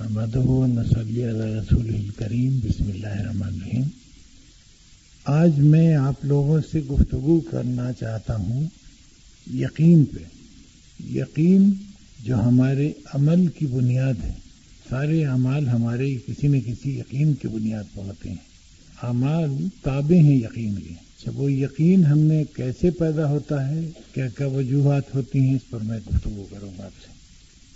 نصلی علیہ رسول الکریم بسم اللہ الرحمن الرحیم. آج میں آپ لوگوں سے گفتگو کرنا چاہتا ہوں یقین پہ. یقین جو ہمارے عمل کی بنیاد ہے. سارے اعمال ہمارے کسی نہ کسی یقین کی بنیاد پر ہوتے ہیں. اعمال تابع ہیں یقین کے. جب وہ یقین ہم نے کیسے پیدا ہوتا ہے، کیا کیا وجوہات ہوتی ہیں، اس پر میں گفتگو کروں گا آپ سے.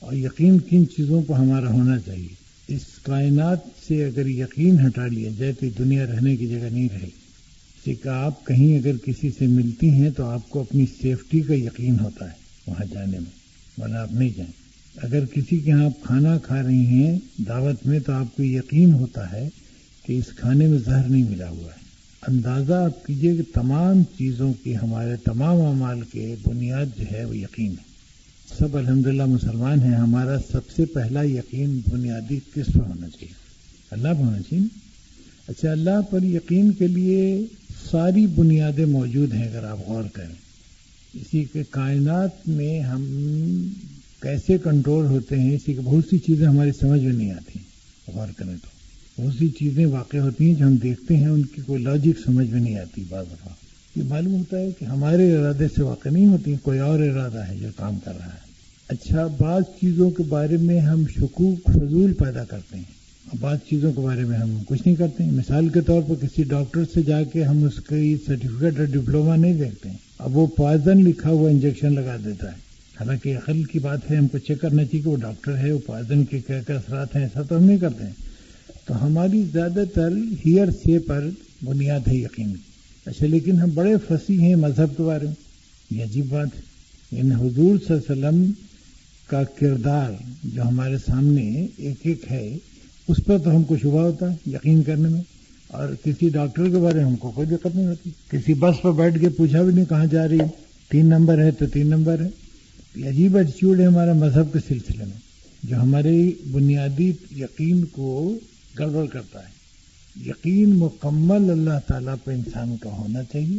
اور یقین کن چیزوں پر ہمارا ہونا چاہیے۔ اس کائنات سے اگر یقین ہٹا لیا جائے تو دنیا رہنے کی جگہ نہیں رہے گی۔ کہ آپ کہیں اگر کسی سے ملتی ہیں تو آپ کو اپنی سیفٹی کا یقین ہوتا ہے وہاں جانے میں۔ ورنہ آپ نہیں جائیں۔ اگر کسی کے یہاں آپ کھانا کھا رہی ہیں دعوت میں تو آپ کو یقین ہوتا ہے کہ اس کھانے میں زہر نہیں ملا ہوا ہے۔ اندازہ آپ کیجیے کہ تمام چیزوں کی ہمارے تمام اعمال کے بنیاد جو ہے وہ یقین ہے۔ سب الحمدللہ مسلمان ہیں، ہمارا سب سے پہلا یقین بنیادی کس پر ہونا چاہیے؟ اللہ پر ہونا چاہیے اچھا اللہ پر یقین کے لیے ساری بنیادیں موجود ہیں اگر آپ غور کریں۔ اسی کے کائنات میں ہم کیسے کنٹرول ہوتے ہیں، اسی کے بہت سی چیزیں ہماری سمجھ میں نہیں آتی۔ غور کریں تو، بہت سی چیزیں واقع ہوتی ہیں جو ہم دیکھتے ہیں، ان کی کوئی لاجک سمجھ میں نہیں آتی بعض دفعہ۔ یہ معلوم ہوتا ہے کہ ہمارے ارادے سے واقع نہیں ہوتی، کوئی اور ارادہ ہے جو کام کر رہا ہے۔ اچھا بعض چیزوں کے بارے میں ہم شکوک، فضول پیدا کرتے ہیں۔ بعض چیزوں کے بارے میں ہم کچھ نہیں کرتے ہیں۔ مثال کے طور پر کسی ڈاکٹر سے جا کے ہم اس کی سرٹیفکیٹ اور ڈپلوما نہیں دیکھتے ہیں۔ اب وہ پوائزن لکھا ہوا انجیکشن لگا دیتا ہے۔ حالانکہ عقل کی بات ہے، ہم کو چیک کرنا چاہیے کہ وہ ڈاکٹر ہے، وہ پوائزن کے کیا کیا اثرات ہیں، ایسا تو ہم نہیں کرتے ہیں۔ تو ہماری زیادہ تر ہیئر سے پر بنیاد ہے یقین۔ اچھا لیکن ہم بڑے پھنسی ہیں مذہب کے بارے میں۔ یہ عجیب بات ہے۔ ان حضور صلی اللہ علیہ وسلم کا کردار جو ہمارے سامنے ایک ایک ہے، اس پر تو ہم کو شبہ ہوتا ہے یقین کرنے میں۔ اور کسی ڈاکٹر کے بارے میں ہم کو کوئی دقت نہیں ہوتی۔ کسی بس پر بیٹھ کے پوچھا بھی نہیں کہاں جا رہی، تین نمبر ہے تو تین نمبر ہے۔ یہ عجیب ایٹیچیوڈ ہے ہمارا مذہب کے سلسلے میں، جو ہمارے بنیادی یقین کو گڑبڑ کرتا ہے۔ یقین مکمل اللہ تعالیٰ پہ انسان کا ہونا چاہیے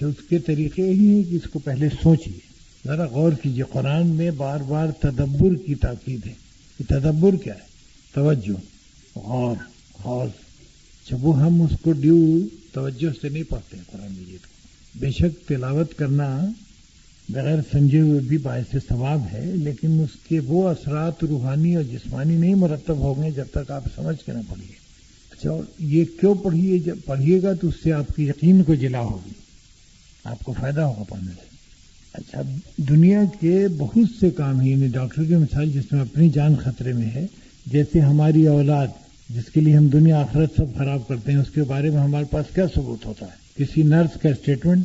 جو اس کے طریقے ہی ہیں کہ اس کو پہلے سوچیے۔ ذرا غور کیجیے، قرآن میں بار بار تدبر کی تاکید ہے کہ تدبر کیا ہے؟ توجہ، غور غور جب وہ ہم اس کو ڈیو توجہ سے نہیں پڑھتے ہیں قرآن مجید کو بے شک تلاوت کرنا بغیر سمجھے ہوئے بھی باعث ثواب ہے، لیکن اس کے وہ اثرات روحانی اور جسمانی نہیں مرتب ہوں گے جب تک آپ سمجھ کے نہ پڑھیے۔ اچھا یہ کیوں پڑھیے جب پڑھیے گا تو اس سے آپ کی یقین کو جلا ہوگی، آپ کو فائدہ ہوگا پڑھنے سے۔ اچھا دنیا کے بہت سے کام ہیں یعنی ڈاکٹر کی مثال جس میں اپنی جان خطرے میں ہے، جیسے ہماری اولاد، جس کے لیے ہم دنیا آخرت سب خراب کرتے ہیں، اس کے بارے میں ہمارے پاس کیا ثبوت ہوتا ہے؟ کسی نرس کا اسٹیٹمنٹ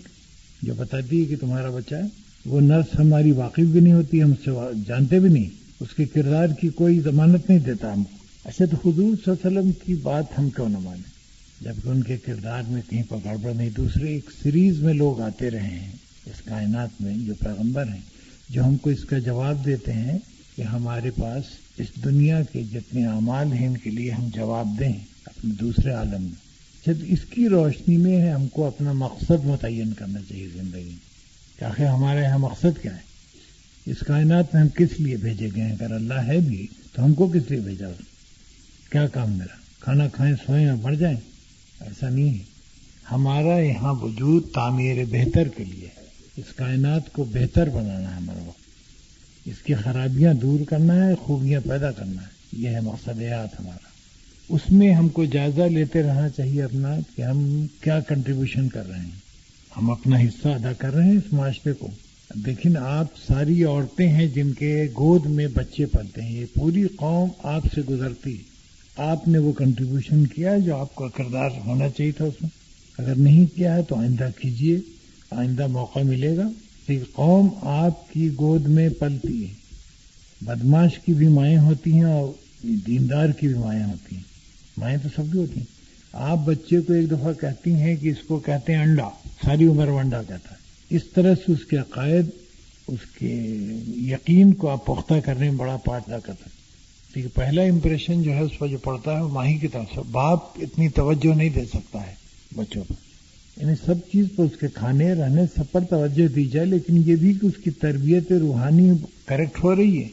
جو بتاتی ہے کہ تمہارا بچہ ہے، وہ نرس ہماری واقف بھی نہیں ہوتی، ہم سے جانتے بھی نہیں، اس کے کردار کی کوئی ضمانت نہیں دیتا ہم۔ کو اچھا تو حضور صلی اللہ علیہ وسلم کی بات ہم کیوں نہ مانیں؟ جبکہ ان کے کردار میں کہیں پر گڑبڑ نہیں دوسرے ایک سیریز میں لوگ آتے رہے ہیں اس کائنات میں، جو پیغمبر ہیں، جو ہم کو اس کا جواب دیتے ہیں کہ ہمارے پاس اس دنیا کے جتنے اعمال ہیں، ان کے لیے ہم جواب دیں اپنے دوسرے عالم میں۔ اچھا، جب اس کی روشنی میں ہم کو اپنا مقصد متعین کرنا چاہیے زندگی میں۔ کہ آخر ہمارے یہاں مقصد کیا ہے؟ اس کائنات میں ہم کس لیے بھیجے گئے ہیں؟ اگر اللہ ہے بھی، تو ہم کو کس لیے بھیجا؟ کیا کام میرا؟ کھانا کھائیں سوئیں اور بڑھ جائیں؟ ایسا نہیں ہے۔ ہمارا یہاں وجود تعمیر بہتر کے لیے ہے۔ اس کائنات کو بہتر بنانا ہے ہمارا وقت۔ اس کی خرابیاں دور کرنا ہے، خوبیاں پیدا کرنا ہے۔ یہ ہے مقصدیات ہمارا۔ اس میں ہم کو جائزہ لیتے رہنا چاہیے اپنا کہ ہم کیا کنٹریبیوشن کر رہے ہیں۔ ہم اپنا حصہ ادا کر رہے ہیں اس معاشرے کو۔ دیکھیں آپ ساری عورتیں ہیں جن کے گود میں بچے پلتے ہیں۔ یہ پوری قوم آپ سے گزرتی آپ نے وہ کنٹریبیوشن کیا جو آپ کا کردار ہونا چاہیے تھا اس میں؟ اگر نہیں کیا ہے تو آئندہ کیجیے آئندہ موقع ملے گا۔ کہ قوم آپ کی گود میں پلتی ہے۔ بدماش کی بھی مائیں ہوتی ہیں اور دیندار کی بھی مائیں ہوتی ہیں۔ مائیں تو سب کی ہوتی ہیں۔ آپ بچے کو ایک دفعہ کہتی ہیں کہ اس کو کہتے ہیں انڈا۔ ساری عمر وہ انڈا کہتا ہے۔ اس طرح سے اس کے عقائد، اس کے یقین کو آپ پختہ کرنے میں بڑا پارٹ ادا کرتا ہے ٹھیک پہلا امپریشن جو ہے، اس پر جو پڑتا ہے، وہ ماہی کی طرف سے باپ اتنی توجہ نہیں دے سکتا ہے بچوں پر۔ یعنی سب چیز پر اس کے کھانے، رہنے، سب پر توجہ دی جائے، لیکن یہ بھی کہ اس کی تربیت روحانی کریکٹ ہو رہی ہے۔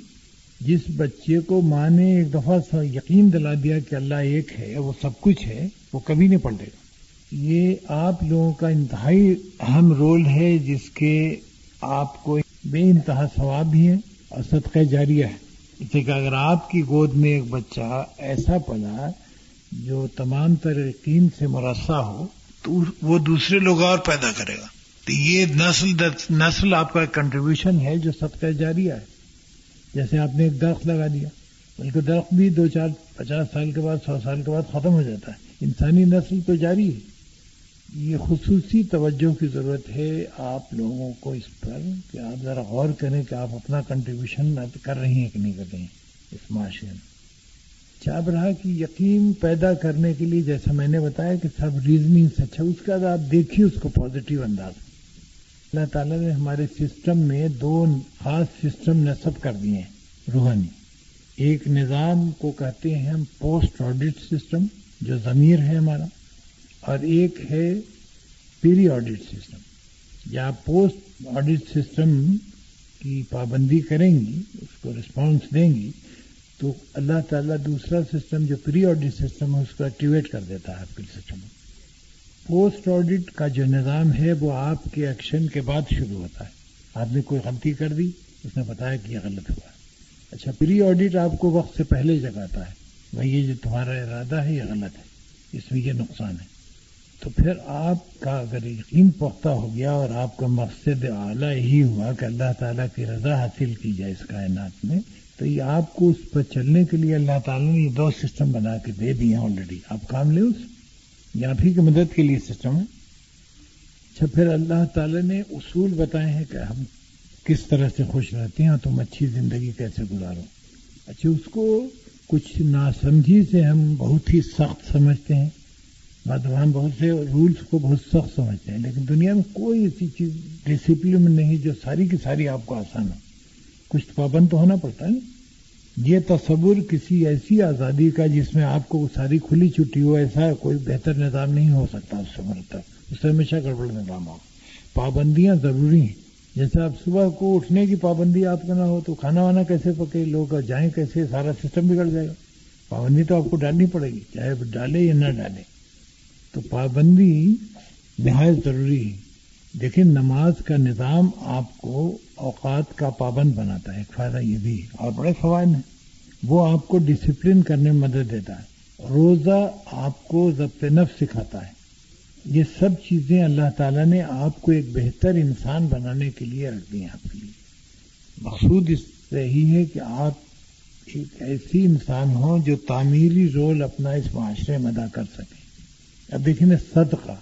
جس بچے کو ماں نے ایک دفعہ یقین دلا دیا کہ اللہ ایک ہے وہ سب کچھ ہے، وہ کبھی نہیں پلٹے۔ گا یہ آپ لوگوں کا انتہائی اہم رول ہے، جس کے آپ کو بے انتہا ثواب بھی ہے اور صدقہ جاریہ ہے۔ کہ اگر آپ کی گود میں ایک بچہ ایسا پلا جو تمام تر یقین سے مراسا ہو، تو وہ دوسرے لوگ اور پیدا کرے گا۔ تو یہ نسل نسل آپ کا کنٹریبیوشن ہے جو صدقہ جاریہ ہے۔ جیسے آپ نے ایک درخت لگا دیا، بلکہ درخت بھی دو چار پچاس سال کے بعد، سو سال کے بعد ختم ہو جاتا ہے۔ انسانی نسل تو جاری ہے۔ یہ خصوصی توجہ کی ضرورت ہے آپ لوگوں کو اس پر کہ آپ ذرا غور کریں کہ آپ اپنا کنٹریبیوشن کر رہی ہیں کہ نہیں کر رہی ہیں اس معاشرے میں۔ چاب رہا کہ یقین پیدا کرنے کے لیے جیسا میں نے بتایا کہ سب ریزننگ سے اچھا اس کا آپ دیکھیے اس کو پازیٹو انداز۔ اللہ تعالیٰ نے ہمارے سسٹم میں دو خاص سسٹم نصب کر دیے ہیں، روحانی۔ ایک نظام کو کہتے ہیں ہم پوسٹ آڈٹ سسٹم جو ضمیر ہے ہمارا۔ اور ایک ہے پیری آڈٹ سسٹم، یا پوسٹ آڈٹ سسٹم کی پابندی کریں گی، اس کو رسپانس دیں گی، تو اللہ تعالیٰ دوسرا سسٹم جو پری آڈٹ سسٹم ہے، اس کو ایکٹیویٹ کر دیتا ہے آپ کے سسٹم پوسٹ آڈٹ کا جو نظام ہے، وہ آپ کے ایکشن کے بعد شروع ہوتا ہے۔ آپ نے کوئی غلطی کر دی، اس نے بتایا کہ یہ غلط ہوا۔ اچھا پری آڈٹ آپ کو وقت سے پہلے جگاتا ہے۔ بھائی، یہ جو تمہارا ارادہ ہے، یہ غلط ہے۔ اس میں یہ نقصان ہے۔ تو پھر آپ کا اگر یقین پختہ ہو گیا اور آپ کا مقصد اعلیٰ ہی ہوا کہ اللہ تعالیٰ کی رضا حاصل کی جائے اس کائنات میں، تو یہ آپ کو اس پر چلنے کے لیے اللہ تعالیٰ نے یہ دو سسٹم بنا کے دے دیے آلریڈی آپ کام لے اس، یہ آپ ہی کی مدد کے لیے سسٹم ہے۔ اچھا پھر اللہ تعالیٰ نے اصول بتائے ہیں کہ ہم کس طرح سے خوش رہتے ہیں اور تم اچھی زندگی کیسے گزارو۔ اچھا اس کو کچھ ناسمجھی سے ہم بہت ہی سخت سمجھتے ہیں۔ ہم بہت سے رولس کو بہت سخت سمجھتے ہیں، لیکن دنیا میں کوئی ایسی چیز ڈسپلن نہیں جو ساری کی ساری آپ کو آسان ہو۔ کچھ پابند تو ہونا پڑتا ہے یہ تصور کسی ایسی آزادی کا جس میں آپ کو ساری کھلی چھٹی ہو، ایسا کوئی بہتر نظام نہیں ہو سکتا اس سے مرتب اس سے ہمیشہ گڑبڑ نظام ہو۔ پابندیاں ضروری ہیں۔ جیسے آپ صبح کو اٹھنے کی پابندی آپ کا نہ ہو تو کھانا وانا کیسے پکے، لوگ جائیں کیسے، سارا سسٹم بگڑ جائے گا۔ پابندی تو آپ کو ڈالنی پڑے گی، چاہے ڈالے یا نہ ڈالے۔ تو پابندی نہایت ضروری ہے۔ دیکھیں، نماز کا نظام آپ کو اوقات کا پابند بناتا ہے، ایک فائدہ یہ بھی اور بڑے فوائد ہیں۔ وہ آپ کو ڈسپلن کرنے میں مدد دیتا ہے۔ روزہ آپ کو ضبط نف سکھاتا ہے۔ یہ سب چیزیں اللہ تعالیٰ نے آپ کو ایک بہتر انسان بنانے کے لیے رکھ دی ہیں آپ کے لیے۔ مقصود اس سے ہی ہے کہ آپ ایک ایسی انسان ہوں جو تعمیری رول اپنا اس معاشرے میں ادا کر سکیں۔ اب دیکھیں نا صدقہ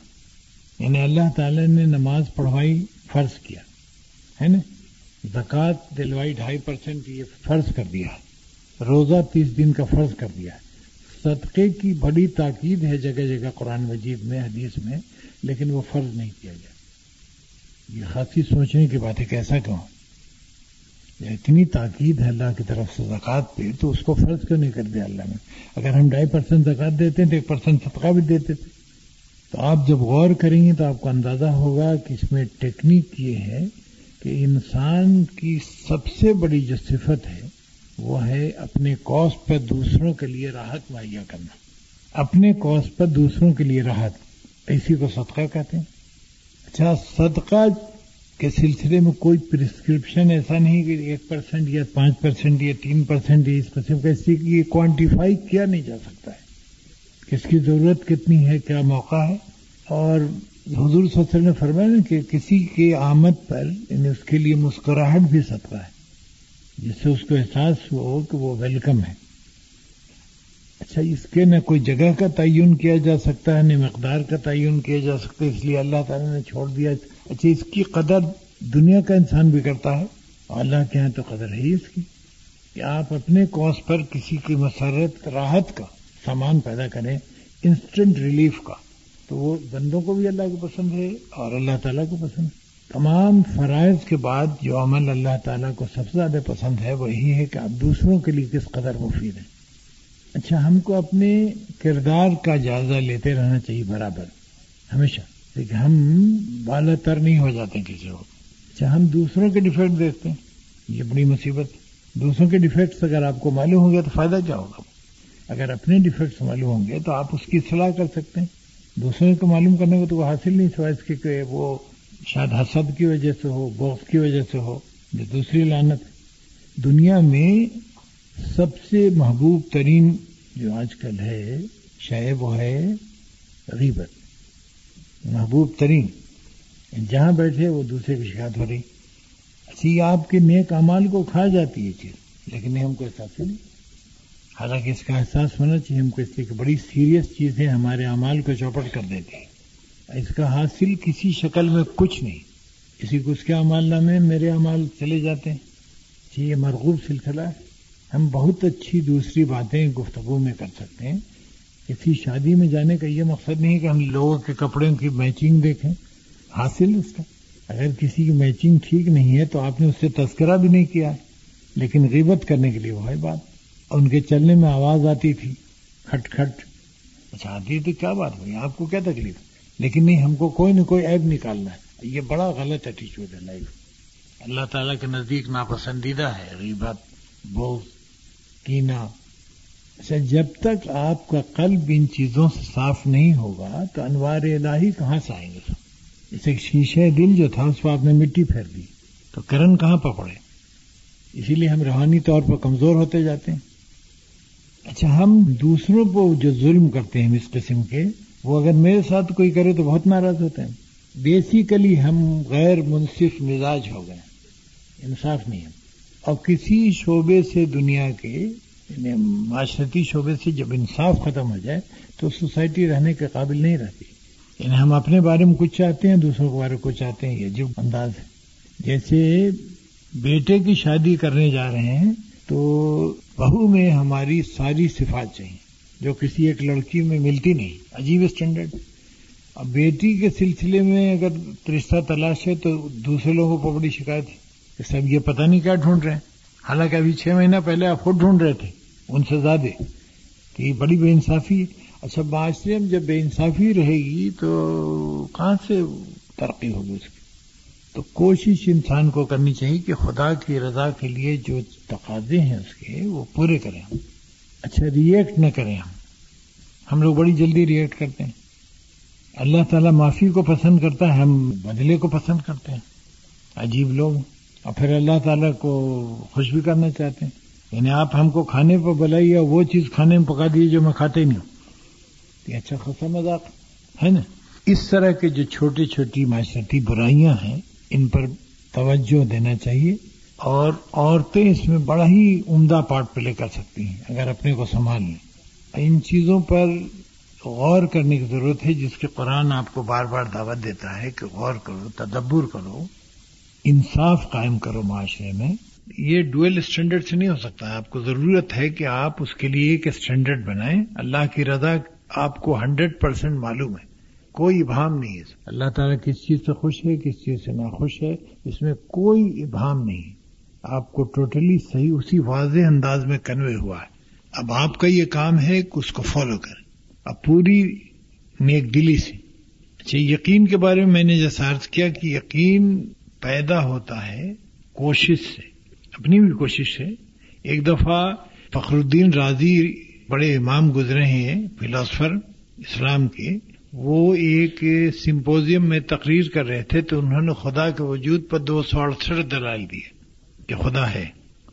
یعنی اللہ تعالی نے نماز پڑھوائی فرض کیا، ہے نا؟ زکوٰۃ دلوائی ڈھائی پرسینٹ یہ فرض کر دیا، روزہ تیس دن کا فرض کر دیا۔ صدقے کی بڑی تاکید ہے جگہ جگہ قرآن مجید میں، حدیث میں، لیکن وہ فرض نہیں کیا گیا۔ یہ خاصی سوچنے کی بات ہے کیسا کیوں؟ اتنی تاکید ہے اللہ کی طرف سے زکات پہ، تو اس کو فرض کیوں نہیں کر دیا اللہ نے؟ اگر ہم ڈھائی پرسینٹ زکات دیتے ہیں تو ایک پرسینٹ صدقہ بھی دیتے تھے۔ تو آپ جب غور کریں گے تو آپ کو اندازہ ہوگا کہ اس میں ٹیکنیک یہ ہے کہ انسان کی سب سے بڑی جو صفت ہے وہ ہے اپنے کوس پر دوسروں کے لیے راحت مہیا کرنا۔ اپنے کوس پر دوسروں کے لیے راحت۔ اسی کو صدقہ کہتے ہیں۔ اچھا صدقہ کے سلسلے میں کوئی پرسکرپشن ایسا نہیں کہ ایک پرسینٹ یا پانچ پرسینٹ یا تین پرسینٹ یا اس قسم کا یہ کوانٹیفائی کیا نہیں جا سکتا ہے۔ کس کی ضرورت کتنی ہے، کیا موقع ہے؟ اور حضور صلی اللہ علیہ وسلم نے فرمایا نا کہ کسی کی آمد پر یعنی اس کے لیے مسکراہٹ بھی سکتا ہے، جس سے اس کو احساس ہو کہ وہ ویلکم ہے۔ اچھا اس کے نہ کوئی جگہ کا تعین کیا جا سکتا ہے، نہ مقدار کا تعین کیا جا سکتا ہے، اس لیے اللہ تعالیٰ نے چھوڑ دیا۔ اچھا اس کی قدر دنیا کا انسان بھی کرتا ہے، اور اللہ کے یہاں تو قدر ہے اس کی۔ کہ آپ اپنے کوس پر کسی کی مسرت، راحت کا سامان پیدا کریں انسٹنٹ ریلیف کا، تو وہ بندوں کو بھی اللہ کو پسند ہے اور اللہ تعالیٰ کو پسند ہے۔ تمام فرائض کے بعد جو عمل اللہ تعالیٰ کو سب سے زیادہ پسند ہے، وہی ہے کہ آپ دوسروں کے لیے کس قدر مفید ہیں۔ اچھا ہم کو اپنے کردار کا جائزہ لیتے رہنا چاہیے برابر، ہمیشہ۔ لیکن ہم بالا تر نہیں ہو جاتے کسی کو اچھا ہم دوسروں کے ڈیفیکٹ دیکھتے ہیں، یہ بڑی مصیبت۔ دوسروں کے ڈیفیکٹس اگر آپ کو معلوم ہو گیا تو فائدہ کیا ہوگا؟ اگر اپنے ڈیفیکٹس معلوم ہوں گے تو آپ اس کی صلاح کر سکتے ہیں۔ دوسروں کو معلوم کرنے کو تو وہ حاصل نہیں، سوائے اس کے کہ وہ شاید حسد کی وجہ سے ہو بوف کی وجہ سے ہو جو دوسری لانت دنیا میں سب سے محبوب ترین جو آج کل ہے شاید وہ ہے غیبت۔ محبوب ترین۔ جہاں بیٹھے وہ دوسرے کی شکایت ہو رہی۔ اچھی آپ کے نیک امال کو کھا جاتی ہے چیز، لیکن ہم کو احساس نہیں۔ حالانکہ اس کا احساس ہونا چاہیے ہم کو اس لیے کہ بڑی سیریس چیز ہے، ہمارے امال کو چوپٹ کر دیتی اس کا حاصل کسی شکل میں کچھ نہیں۔ کسی کو اس کے امال نامے میرے امال چلے جاتے ہیں۔ جی یہ مرغوب سلسلہ ہے۔ ہم بہت اچھی دوسری باتیں گفتگو میں کر سکتے ہیں۔ کسی شادی میں جانے کا یہ مقصد نہیں کہ ہم لوگوں کے کپڑوں کی میچنگ دیکھیں۔ حاصل اس کا۔ اگر کسی کی میچنگ ٹھیک نہیں ہے تو آپ نے اس سے تذکرہ بھی نہیں کیا لیکن غیبت کرنے کے لیے وہ ہے بات۔ ان کے چلنے میں آواز آتی تھی کھٹ کھٹ۔ اچھا آتی تھی کیا بات ہوئی؟ آپ کو کیا تکلیف؟ لیکن نہیں ہم کو کوئی نہ کوئی ایب نکالنا ہے۔ یہ بڑا غلط ایٹیچیوڈ ہے لائف اللہ تعالیٰ کے نزدیک ناپسندیدہ ہے غیبت بوز کینا اچھا جب تک آپ کا قلب ان چیزوں سے صاف نہیں ہوگا تو انوار الہی کہاں سے آئیں گے؟ سب جیسے شیشے دل جو تھا اس پر آپ نے مٹی پھیر دی۔ تو کرن کہاں پر پڑے اسی لیے ہم روحانی طور پر کمزور ہوتے جاتے ہیں۔ اچھا ہم دوسروں کو جو ظلم کرتے ہیں اس قسم کے، وہ اگر میرے ساتھ کوئی کرے تو بہت ناراض ہوتے ہیں۔ بیسیکلی ہم غیر منصف مزاج ہو گئے انصاف نہیں ہے۔ اور کسی شعبے سے دنیا کے یعنی معاشرتی شعبے سے جب انصاف ختم ہو جائے تو سوسائٹی رہنے کے قابل نہیں رہتی۔ یعنی ہم اپنے بارے میں کچھ چاہتے ہیں، دوسروں کے بارے میں کچھ چاہتے ہیں، یہ جو انداز ہے۔ جیسے بیٹے کی شادی کرنے جا رہے ہیں تو بہو میں ہماری ساری صفات چاہیے، جو کسی ایک لڑکی میں ملتی نہیں، عجیب اسٹینڈرڈ اب بیٹی کے سلسلے میں اگر رشتہ تلاش ہے تو دوسرے لوگوں کو بڑی شکایت ہے۔ کہ سب یہ پتہ نہیں کیا ڈھونڈ رہے ہیں۔ حالانکہ ابھی چھ مہینہ پہلے آپ خود ڈھونڈ رہے تھے، ان سے زیادہ۔ کہ یہ بڑی بے انصافی ہے۔ اچھا معاشرے میں جب بے انصافی رہے گی تو کہاں سے ترقی ہوگی اس کی؟ تو کوشش انسان کو کرنی چاہیے کہ خدا کی رضا کے لیے جو تقاضے ہیں اس کے وہ پورے کریں ہم۔ اچھا ریئیکٹ نہ کریں ہم۔ ہم لوگ بڑی جلدی ریئیکٹ کرتے ہیں۔ اللہ تعالیٰ معافی کو پسند کرتا ہے، ہم بدلے کو پسند کرتے ہیں۔ عجیب لوگ اور پھر اللہ تعالیٰ کو خوش بھی کرنا چاہتے ہیں۔ یعنی آپ ہم کو کھانے پر بلائیے وہ چیز کھانے میں پکا دیجیے جو میں کھاتے نہیں ہوں۔ یہ اچھا خاصا مذاق ہے۔ نا؟ اس طرح کے جو چھوٹی چھوٹی معاشرتی برائیاں ہیں ان پر توجہ دینا چاہیے اور عورتیں اس میں بڑا ہی عمدہ پارٹ پلے کر سکتی ہیں، اگر اپنے کو سنبھال لیں ان چیزوں پر غور کرنے کی ضرورت ہے، جس کے قرآن آپ کو بار بار دعوت دیتا ہے کہ غور کرو، تدبر کرو، انصاف قائم کرو معاشرے میں۔ یہ ڈویل اسٹینڈرڈ سے نہیں ہو سکتا۔ آپ کو ضرورت ہے کہ آپ اس کے لیے ایک اسٹینڈرڈ بنائیں۔ اللہ کی رضا آپ کو ہنڈریڈ پرسینٹ معلوم ہے۔ کوئی ابہام نہیں ہے۔ اللہ تعالیٰ کس چیز سے خوش ہے، کس چیز سے ناخوش ہے، اس میں کوئی ابہام نہیں۔ آپ کو ٹوٹلی صحیح، اسی واضح انداز میں کنوے ہوا ہے۔ اب آپ کا یہ کام ہے کہ اس کو فالو کریں۔ اب پوری نیک دلی سے۔ اچھا یقین کے بارے میں میں نے جیسا عرض کیا کہ یقین پیدا ہوتا ہے کوشش سے۔ اپنی بھی کوشش ہے۔ ایک دفعہ فخر الدین راضی بڑے امام گزرے ہیں، فلاسفر اسلام کے۔ وہ ایک سمپوزیم میں تقریر کر رہے تھے تو انہوں نے خدا کے وجود پر دو سو اڑسٹھ دلال دیے کہ خدا ہے۔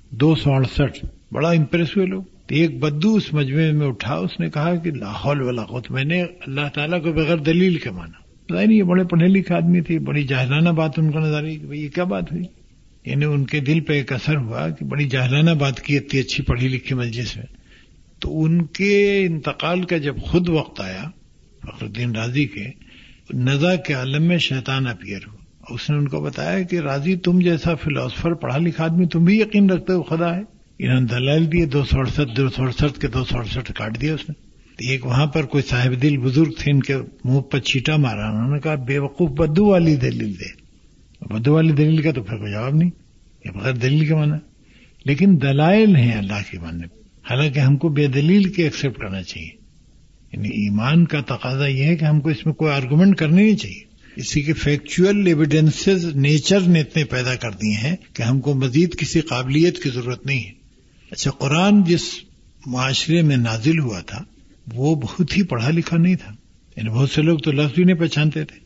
دو سو اڑسٹھ، بڑا امپریس ہوئے لوگ۔ تو ایک بدو اس مجمع میں اٹھا، اس نے کہا کہ لاہور والا خود میں نے اللہ تعالیٰ کو بغیر دلیل کے مانا۔ نہیں، یہ بڑے پڑھے لکھے آدمی تھے، بڑی جاہلانہ بات ان کو نظر آئی کہ یہ کیا بات ہوئی؟ یعنی ان کے دل پہ ایک اثر ہوا کہ بڑی جاہلانہ بات کی اتنی اچھی پڑھی لکھی مجلس میں۔ تو ان کے انتقال کا جب خود وقت آیا فخر الدین راضی کے، نزا کے عالم میں شیطان اپیئر ہو اس نے ان کو بتایا کہ راضی تم جیسا فلاسفر پڑھا لکھا آدمی، تم بھی یقین رکھتے ہو، خدا ہے۔ انہوں نے دلال دیے، دو سو اڑسٹھ، دو سو اڑسٹھ کے دو سو اڑسٹھ کاٹ دیا اس نے۔ ایک وہاں پر کوئی صاحب دل بزرگ تھے، ان کے منہ پر چھیٹا مارا۔ انہوں نے کہا بے وقوف بدو والی دلیل دے۔ بدو والی دلیل کا تو پھر کوئی جواب نہیں۔ یہ بغیر دلیل کے مانا۔ لیکن دلائل ہیں اللہ کے ماننے۔ حالانکہ ہم کو بے دلیل کے ایکسپٹ کرنا چاہیے۔ یعنی ایمان کا تقاضا یہ ہے کہ ہم کو اس میں کوئی آرگومنٹ کرنے نہیں چاہیے۔ اسی کے فیکچوئل ایویڈینسز نیچر نے اتنے پیدا کر دیے ہیں کہ ہم کو مزید کسی قابلیت کی ضرورت نہیں ہے۔ اچھا قرآن جس معاشرے میں نازل ہوا تھا، وہ بہت ہی پڑھا لکھا نہیں تھا۔ یعنی بہت سے لوگ تو لفظ بھی نہیں پہچانتے تھے۔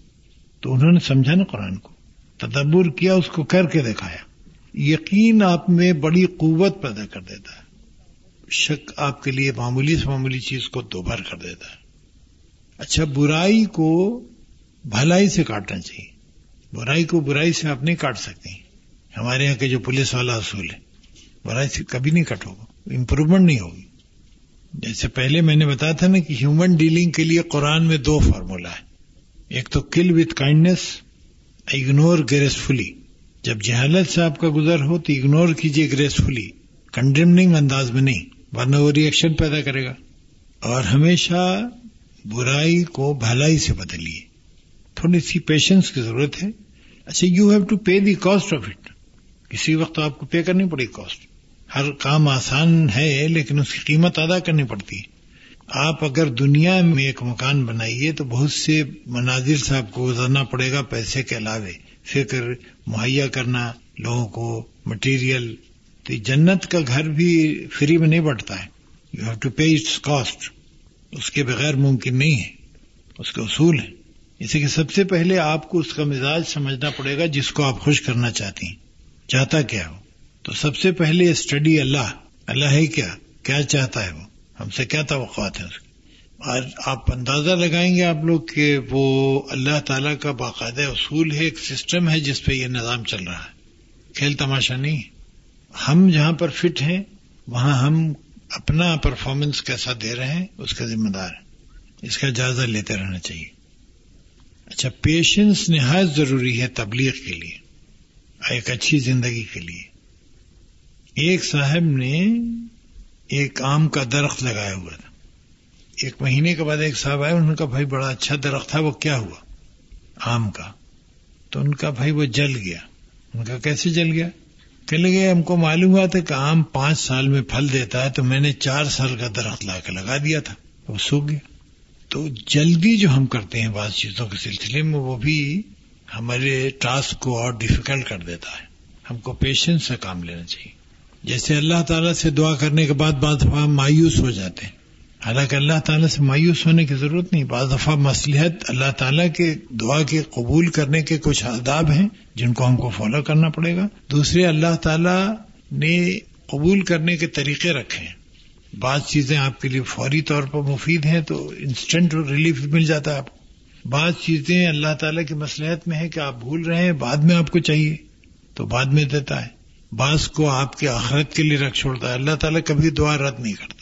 تو انہوں نے سمجھا نا قرآن کو۔ تدبر کیا، اس کو کر کے دکھایا۔ یقین آپ میں بڑی قوت پیدا کر دیتا ہے۔ شک آپ کے لیے معمولی سے معمولی چیز کو دوبھر کر دیتا ہے۔ اچھا برائی کو بھلائی سے کاٹنا چاہیے۔ برائی کو برائی سے آپ نہیں کاٹ سکتے۔ ہمارے یہاں کے جو پولیس والا اصول ہے، برائی سے کبھی نہیں کٹ ہوگا امپروومنٹ نہیں ہوگی۔ جیسے پہلے میں نے بتایا تھا نا کہ ہیومن ڈیلنگ کے لیے قرآن میں دو فارمولا ہے۔ ایک تو کل وتھ کائنڈنیس اگنور گریسفلی جب جہالت سے آپ کا گزر ہو تو اگنور کیجیے گریسفلی کنڈیمنگ انداز میں نہیں۔ ورنہ وہ ریئیکشن پیدا کرے گا۔ اور ہمیشہ برائی کو بھلائی سے بدلیے۔ تھوڑی سی پیشنس کی ضرورت ہے۔ اچھا you have to pay the cost of it کسی وقت آپ کو پے کرنی پڑے کاسٹ ہر کام آسان ہے، لیکن اس کی قیمت ادا کرنی پڑتی۔ ہے آپ اگر دنیا میں ایک مکان بنائیے تو بہت سے مناظر سے آپ کو گزرنا پڑے گا، پیسے کے علاوہ۔ فکر، مہیا کرنا، لوگوں کو مٹیریل تو جنت کا گھر بھی فری میں نہیں بٹتا ہے۔ You have to pay its cost اس کے بغیر ممکن نہیں ہے۔ اس کے اصول ہے۔ اسی کہ سب سے پہلے آپ کو اس کا مزاج سمجھنا پڑے گا جس کو آپ خوش کرنا چاہتی ہیں۔ چاہتا کیا ہو؟ تو سب سے پہلے اسٹڈی اللہ۔ اللہ ہے کیا؟ کیا چاہتا ہے وہ؟ ہم سے کیا توقعات ہیں اس کی؟ اور آپ اندازہ لگائیں گے آپ لوگ کہ وہ اللہ تعالیٰ کا باقاعدہ اصول ہے، ایک سسٹم ہے جس پہ یہ نظام چل رہا ہے۔ کھیل تماشا نہیں ہم جہاں پر فٹ ہیں، وہاں ہم اپنا پرفارمنس کیسا دے رہے ہیں، اس کا ذمہ دار ہے اس کا جائزہ لیتے رہنا چاہیے۔ اچھا پیشنس نہایت ضروری ہے تبلیغ کے لیے، ایک اچھی زندگی کے لیے۔ ایک صاحب نے ایک آم کا درخت لگایا ہوا تھا۔ ایک مہینے کے بعد ایک صاحب آئے ان کا بھائی، بڑا اچھا درخت تھا، وہ کیا ہوا؟ آم کا۔ تو ان کا، بھائی، وہ جل گیا۔ ان کا کیسے جل گیا؟ کہ لگے ہم کو معلوم ہوا تھا کہ آم پانچ سال میں پھل دیتا ہے، تو میں نے چار سال کا درخت لا کے لگا دیا تھا، وہ سوکھ گیا۔ تو جلدی جو ہم کرتے ہیں بعض چیزوں کے سلسلے میں، وہ بھی ہمارے ٹاسک کو اور ڈیفیکلٹ کر دیتا ہے۔ ہم کو پیشنس سے کام لینا چاہیے۔ جیسے اللہ تعالیٰ سے دعا کرنے کے بعد بعض دفعہ مایوس ہو جاتے ہیں۔ حالانکہ اللہ تعالیٰ سے مایوس ہونے کی ضرورت نہیں، بعض دفعہ مصلحت اللہ تعالیٰ کے دعا کے قبول کرنے کے کچھ آداب ہیں جن کو ہم کو فالو کرنا پڑے گا۔ دوسرے، اللہ تعالیٰ نے قبول کرنے کے طریقے رکھے ہیں۔ بعض چیزیں آپ کے لیے فوری طور پر مفید ہیں تو انسٹنٹ ریلیف مل جاتا ہے آپ کو۔ بعض چیزیں اللہ تعالیٰ کی مصلحت میں ہے کہ آپ بھول رہے ہیں، بعد میں آپ کو چاہیے تو بعد میں دیتا ہے۔ بعض کو آپ کے آخرت کے لیے رکھ چھوڑتا ہے۔ اللہ تعالیٰ کبھی دعا رد نہیں کرتا۔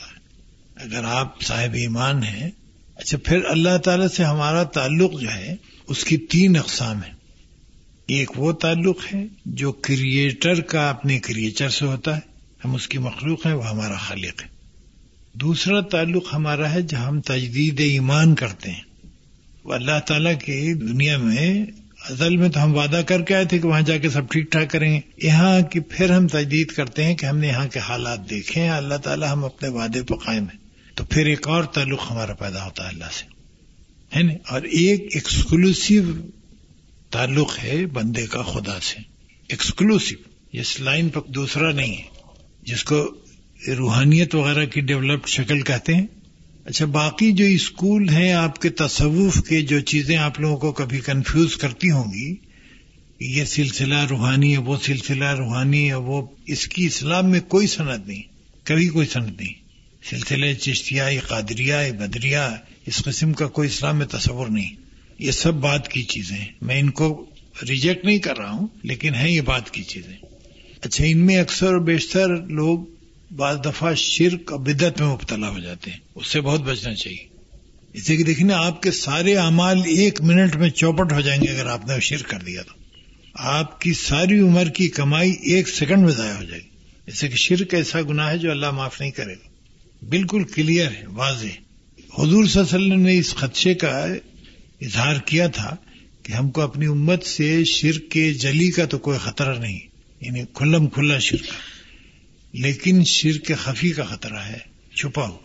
اگر آپ صاحب ایمان ہیں اچھا پھر اللہ تعالیٰ سے ہمارا تعلق جو ہے، اس کی تین اقسام ہے ایک وہ تعلق ہے جو کریٹر کا اپنے کریچر سے ہوتا ہے، ہم اس کی مخلوق ہیں، وہ ہمارا خالق ہے۔ دوسرا تعلق ہمارا ہے جہاں ہم تجدید ایمان کرتے ہیں۔ وہ اللہ تعالیٰ کی دنیا میں اصل میں تو ہم وعدہ کر کے آئے تھے کہ وہاں جا کے سب ٹھیک ٹھاک کریں۔ گے یہاں کی پھر ہم تجدید کرتے ہیں کہ ہم نے یہاں کے حالات دیکھے ہیں، اللہ تعالیٰ ہم اپنے وعدے پہ قائم ہیں۔ تو پھر ایک اور تعلق ہمارا پیدا ہوتا ہے اللہ سے۔ ہے نا؟ اور ایک ایکسکلوسو تعلق ہے بندے کا خدا سے۔ ایکسکلوسو اس لائن پر دوسرا نہیں ہے۔ جس کو روحانیت وغیرہ کی ڈیولپڈ شکل کہتے ہیں۔ اچھا باقی جو اسکول ہیں، آپ کے تصوف کے جو چیزیں آپ لوگوں کو کبھی کنفیوز کرتی ہوں گی، یہ سلسلہ روحانی ہے، وہ سلسلہ روحانی ہے، وہ اس کی اسلام میں کوئی سند نہیں، کبھی کوئی سند نہیں۔ سلسلے چشتیا قادریا بدریا اس قسم کا کوئی اسلام میں تصور نہیں۔ یہ سب بات کی چیزیں میں ان کو ریجیکٹ نہیں کر رہا ہوں، لیکن ہیں یہ بات کی چیزیں۔ اچھا ان میں اکثر اور بیشتر لوگ بعض دفعہ شرک اور بدت میں مبتلا ہو جاتے ہیں۔ اس سے بہت بچنا چاہیے۔ اسے کہ دیکھیں آپ کے سارے اعمال ایک منٹ میں چوپٹ ہو جائیں گے اگر آپ نے شرک کر دیا تو۔ آپ کی ساری عمر کی کمائی ایک سیکنڈ میں ضائع ہو جائے گی۔ جیسے کہ شرک ایسا گناہ ہے جو اللہ معاف نہیں کرے گا۔ بالکل کلیئر ہے، واضح۔ حضور صلی اللہ علیہ وسلم نے اس خدشے کا اظہار کیا تھا کہ ہم کو اپنی امت سے شرک کے جلی کا تو کوئی خطرہ نہیں یعنی کھلم کھلا شرک۔ لیکن شرک خفی کا خطرہ ہے چھپا ہو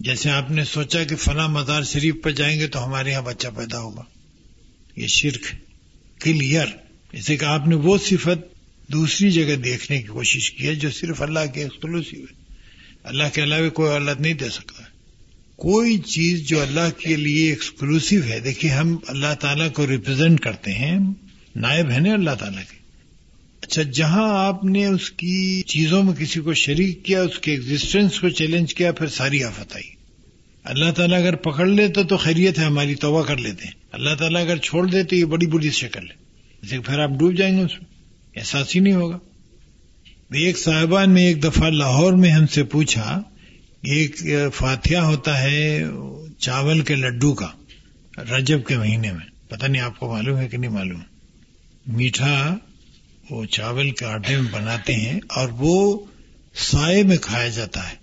جیسے آپ نے سوچا کہ فلاں مزار شریف پر جائیں گے تو ہمارے یہاں بچہ پیدا ہوگا۔ یہ شرک کلیئر۔ جیسے کہ آپ نے وہ صفت دوسری جگہ دیکھنے کی کوشش کی ہے جو صرف اللہ کے ایکسکلوسو ہے اللہ کے علاوہ کوئی اولاد نہیں دے سکتا۔ کوئی چیز جو اللہ کے لیے ایکسکلوسو ہے دیکھیے ہم اللہ تعالیٰ کو ریپرزینٹ کرتے ہیں، نائب ہے نا اللہ تعالیٰ کے۔ اچھا جہاں آپ نے اس کی چیزوں میں کسی کو شریک کیا، اس کے ایگزٹینس کو چیلنج کیا، پھر ساری آفت آئی۔ اللہ تعالیٰ اگر پکڑ لیتے تو خیریت ہے، ہماری توبہ کر لیتے ہیں۔ اللہ تعالیٰ اگر چھوڑ دے تو یہ بڑی بری شکل ہے۔ جیسے پھر آپ ڈوب جائیں گے اس میں۔ احساس ہی نہیں ہوگا۔ ایک صاحبان نے ایک دفعہ لاہور میں ہم سے پوچھا، ایک فاتحہ ہوتا ہے چاول کے لڈو کا رجب کے مہینے میں، پتہ نہیں آپ کو معلوم ہے کہ نہیں معلوم۔ میٹھا وہ چاول کے آٹے میں بناتے ہیں اور وہ سائے میں کھایا جاتا ہے۔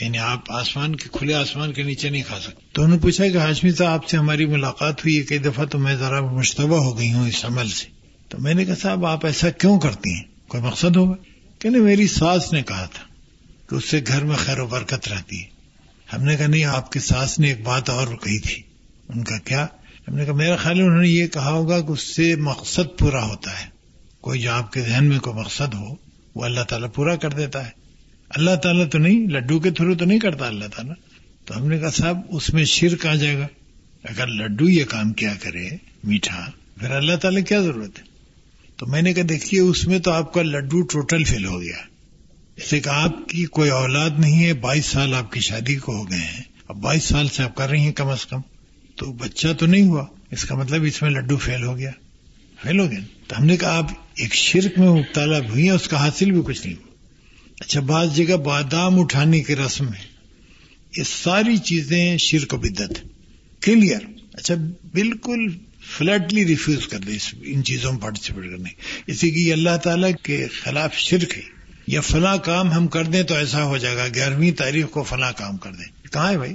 یعنی آپ آسمان کے، کھلے آسمان کے نیچے نہیں کھا سکتے۔ تو انہوں نے پوچھا کہ ہاشمی صاحب، آپ سے ہماری ملاقات ہوئی ہے، کئی دفعہ تو میں ذرا مشتبہ ہو گئی ہوں اس عمل سے۔ تو میں نے کہا صاحب، آپ ایسا کیوں کرتی ہیں؟ کوئی مقصد ہوگا؟ کہ نہیں، میری ساس نے کہا تھا کہ اس سے گھر میں خیر و برکت رہتی ہے۔ ہم نے کہا، نہیں، آپ کی ساس نے ایک بات اور کہی تھی۔ ان کا کیا؟ ہم نے کہا، میرا خیال انہوں نے یہ کہا ہوگا کہ اس سے مقصد پورا ہوتا ہے۔ کوئی جو آپ کے ذہن میں کوئی مقصد ہو، وہ اللہ تعالیٰ پورا کر دیتا ہے۔ اللہ تعالیٰ تو نہیں، لڈو کے تھرو تو نہیں کرتا اللہ تعالیٰ۔ تو ہم نے کہا، صاحب، اس میں شرک آ جائے گا۔ اگر لڈو یہ کام کیا کرے، میٹھا، پھر اللہ تعالیٰ کیا ضرورت ہے؟ تو میں نے کہا دیکھیے، اس میں تو آپ کا لڈو ٹوٹل فیل ہو گیا۔ جیسے کہ آپ کی کوئی اولاد نہیں ہے، بائیس سال آپ کی شادی کو ہو گئے ہیں۔ اب بائیس سال سے آپ کر رہی ہیں کم از کم۔ تو بچہ تو نہیں ہوا، اس کا مطلب اس میں لڈو فیل ہو گیا۔ فیل ہو گیا۔ تو ہم نے کہا، آپ ایک شرک میں مبتلا ہوئی ہیں، اس کا حاصل بھی کچھ نہیں ہوا۔ اچھا بعض جگہ بادام اٹھانے کی رسم ہے۔ یہ ساری چیزیں شرک و بدت کلیئر۔ اچھا بالکل فلیٹلی ریفیوز کر دے ان چیزوں میں پارٹیسپیٹ کرنے۔ اسی کی اللہ تعالیٰ کے خلاف شرک ہے۔ یا فلاں کام ہم کر دیں تو ایسا ہو جائے گا۔ گیارہویں تاریخ کو فلاں کام کر دیں۔ کہاں ہے بھائی؟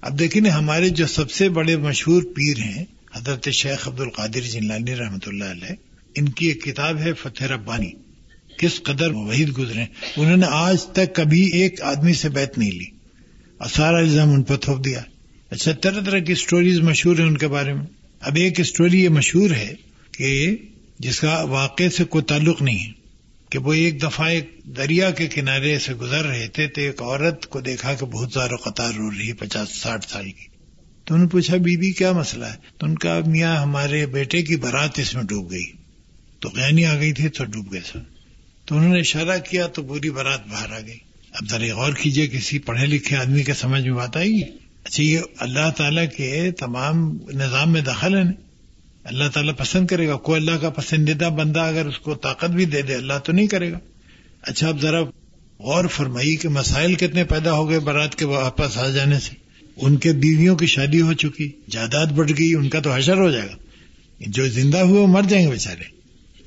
اب دیکھیں نا، ہمارے جو سب سے بڑے مشہور پیر ہیں، حضرت شیخ عبد القادر جنلانی رحمۃ اللہ علیہ، ان کی ایک کتاب ہے فتح ربانی۔ کس قدر وحید گزرے انہوں نے آج تک کبھی ایک آدمی سے بیت نہیں لی۔ اور سارا الزام ان پر تھوپ دیا۔ اچھا طرح طرح کی اسٹوریز مشہور ہیں ان کے بارے میں۔ اب ایک اسٹوری یہ مشہور ہے کہ جس کا واقع سے کوئی تعلق نہیں ہے، کہ وہ ایک دفعہ ایک دریا کے کنارے سے گزر رہے تھے تو ایک عورت کو دیکھا کہ بہت زیادہ قطار رو رہی ہے، پچاس ساٹھ سال کی۔ تو انہوں نے پوچھا بی بی کیا مسئلہ ہے؟ تو ان کا، میاں، ہمارے بیٹے کی برات اس میں ڈوب گئی۔ تو غینی آ گئی تھی تو ڈوب گئے سر تو انہوں نے اشارہ کیا تو پوری برات باہر آ گئی۔ اب ذرا غور کیجیے، کسی پڑھے لکھے آدمی کے سمجھ میں بات آئے گی اچھا یہ اللہ تعالیٰ کے تمام نظام میں دخل ہے نا اللہ تعالیٰ پسند کرے گا، کوئی اللہ کا پسندیدہ بندہ اگر اس کو طاقت بھی دے دے، اللہ تو نہیں کرے گا۔ اچھا اب ذرا غور فرمائی کہ مسائل کتنے پیدا ہو گئے برات کے واپس آ جانے سے۔ ان کے بیویوں کی شادی ہو چکی، جائیداد بڑھ گئی، ان کا تو حشر ہو جائے گا۔ جو زندہ ہوئے وہ مر جائیں گے بےچارے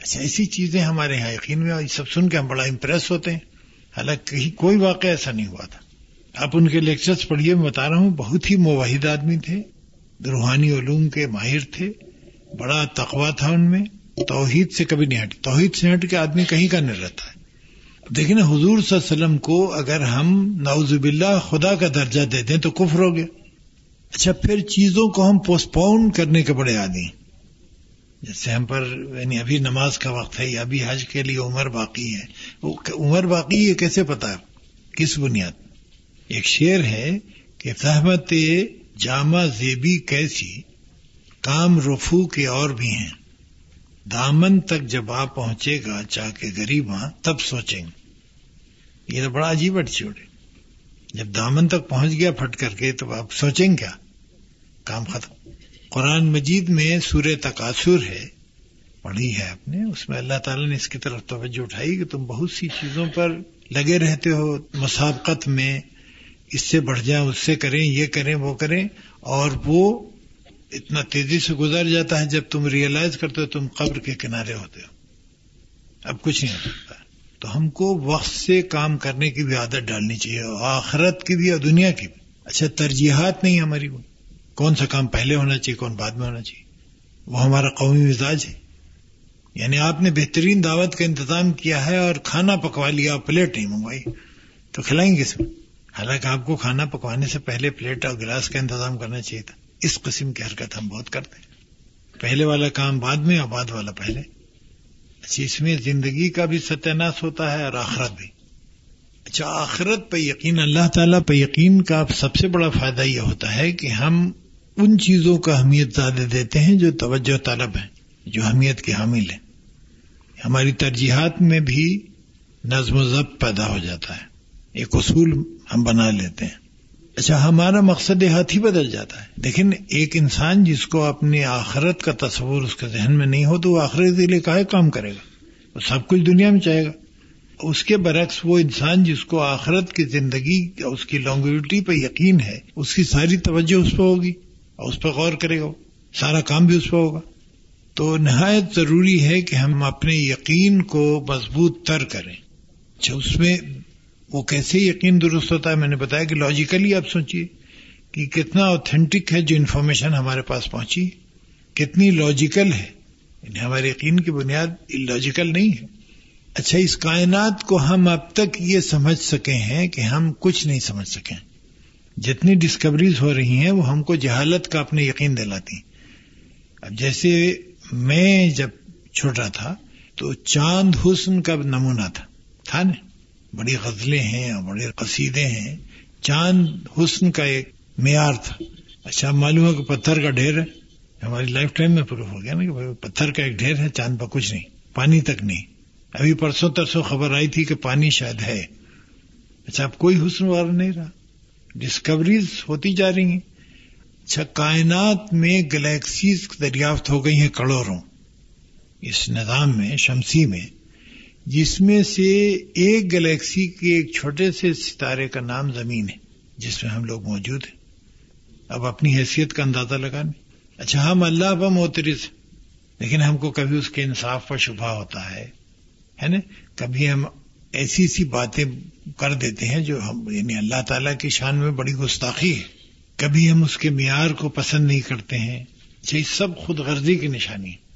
اچھا ایسی چیزیں ہمارے یہاں یقین میں یہ سب سن کے ہم بڑا امپریس ہوتے ہیں۔ حالانکہ کہیں کوئی واقعہ ایسا نہیں ہوا تھا۔ آپ ان کے لیکچرز پڑھیے، میں بتا رہا ہوں، بہت ہی مواحد آدمی تھے، روحانی علوم کے ماہر تھے، بڑا تقوا تھا ان میں، توحید سے کبھی نہیں ہٹی توحید سے ہٹ کے آدمی کہیں کا نہیں رہتا ہے۔ دیکھیں نا، حضور صلی اللہ علیہ وسلم کو اگر ہم نعوذ باللہ خدا کا درجہ دے دیں تو کفر ہو گیا۔ اچھا پھر چیزوں کو ہم پوسٹ پون کرنے کے بڑے آدمی جیسے ہم پر یعنی ابھی نماز کا وقت ہے، یا ابھی حج کے لیے عمر باقی ہے۔ وہ عمر باقی ہے کیسے پتا کس بنیاد ایک شعر ہے کہ زحمت جامع زیبی کیسی، کام رفو کے اور بھی ہیں۔ دامن تک جب آپ پہنچے گا چاہ کے غریباں تب سوچیں۔ گے یہ تو بڑا عجیب ایٹیچیوڈ ہے۔ جب دامن تک پہنچ گیا پھٹ کر کے تو آپ سوچیں کیا؟ کام ختم۔ قرآن مجید میں سورہ تقاصر ہے۔ پڑھی ہے آپ نے۔ اس میں اللہ تعالیٰ نے اس کی طرف توجہ اٹھائی کہ تم بہت سی چیزوں پر لگے رہتے ہو۔ مسابقت میں اس سے بڑھ جائیں، اس سے کریں، یہ کریں، وہ کریں، اور وہ اتنا تیزی سے گزر جاتا ہے جب تم ریئلائز کرتے ہو، تم قبر کے کنارے ہوتے ہو۔ اب کچھ نہیں ہو سکتا۔ تو ہم کو وقت سے کام کرنے کی بھی عادت ڈالنی چاہیے آخرت کی بھی اور دنیا کی بھی۔ اچھا ترجیحات نہیں ہماری وہ۔ کون سا کام پہلے ہونا چاہیے، کون بعد میں ہونا چاہیے؟ وہ ہمارا قومی مزاج ہے۔ یعنی آپ نے بہترین دعوت کا انتظام کیا ہے اور کھانا پکوا لیا پلیٹ نہیں منگوائی، تو کھلائیں گے اس میں۔ حالانکہ آپ کو کھانا پکوانے سے پہلے پلیٹ اور گلاس کا انتظام کرنا چاہیے تھا۔ اس قسم کی حرکت ہم بہت کرتے ہیں۔ پہلے والا کام بعد میں اور بعد والا پہلے۔ اچھا اس میں زندگی کا بھی ستیہ ہوتا ہے اور آخرت بھی۔ اچھا آخرت پہ یقین، اللہ تعالیٰ پہ یقین کا سب سے بڑا فائدہ یہ ہوتا ہے کہ ہم ان چیزوں کا اہمیت زیادہ دیتے ہیں جو توجہ طلب ہیں، جو اہمیت کے حامل ہیں۔ ہماری ترجیحات میں بھی نظم و ضبط پیدا ہو جاتا ہے۔ ایک اصول ہم بنا لیتے ہیں۔ اچھا ہمارا مقصد ہاتھ ہی بدل جاتا ہے۔ لیکن ایک انسان جس کو اپنی آخرت کا تصور اس کے ذہن میں نہیں ہو، تو وہ آخرت کے لیے کہے کام کرے گا۔ وہ سب کچھ دنیا میں چاہے گا۔ اس کے برعکس وہ انسان جس کو آخرت کی زندگی اس کی لانگوٹی پہ یقین ہے، اس کی ساری توجہ اس پہ ہوگی اور اس پہ غور کرے گا۔ سارا کام بھی اس پہ ہوگا۔ تو نہایت ضروری ہے کہ ہم اپنے یقین کو مضبوط تر کریں۔ اچھا اس میں وہ کیسے یقین درست ہوتا ہے میں نے بتایا کہ لاجیکلی آپ سوچیے کہ کتنا اوتھینٹک ہے جو انفارمیشن ہمارے پاس پہنچی، کتنی لاجیکل ہے۔ یعنی ہمارے یقین کی بنیاد لاجیکل نہیں ہے۔ اچھا اس کائنات کو ہم اب تک یہ سمجھ سکے ہیں کہ ہم کچھ نہیں سمجھ سکے۔ جتنی ڈسکوریز ہو رہی ہیں، وہ ہم کو جہالت کا اپنے یقین دلاتی اب جیسے میں جب چھوٹا تھا تو چاند حسن کا نمونہ تھا تھا نا؟ بڑی غزلیں ہیں اور بڑے قصیدے ہیں، چاند حسن کا ایک معیار تھا۔ اچھا معلوم ہے کہ پتھر کا ڈھیر ہے ہماری لائف ٹائم میں پروف ہو گیا نا کہ پتھر کا ایک ڈھیر ہے، چاند پر کچھ نہیں، پانی تک نہیں۔ ابھی پرسوں ترسوں خبر آئی تھی کہ پانی شاید ہے۔ اچھا اب کوئی حسن وار نہیں رہا۔ ڈسکوریز ہوتی جا رہی ہیں۔ اچھا کائنات میں گلیکسیز دریافت ہو گئی ہیں کروڑوں۔ اس نظام میں، شمسی میں جس میں سے ایک گلیکسی کے ایک چھوٹے سے ستارے کا نام زمین ہے، جس میں ہم لوگ موجود ہیں۔ اب اپنی حیثیت کا اندازہ لگانے۔ اچھا ہم اللہ پر موترز لیکن ہم کو کبھی اس کے انصاف پر شبہ ہوتا ہے ہے نا؟ کبھی ہم ایسی ایسی باتیں کر دیتے ہیں جو ہم یعنی اللہ تعالی کی شان میں بڑی گستاخی ہے۔ کبھی ہم اس کے معیار کو پسند نہیں کرتے ہیں اچھا، یہ سب خود غرضی کی نشانی ہے۔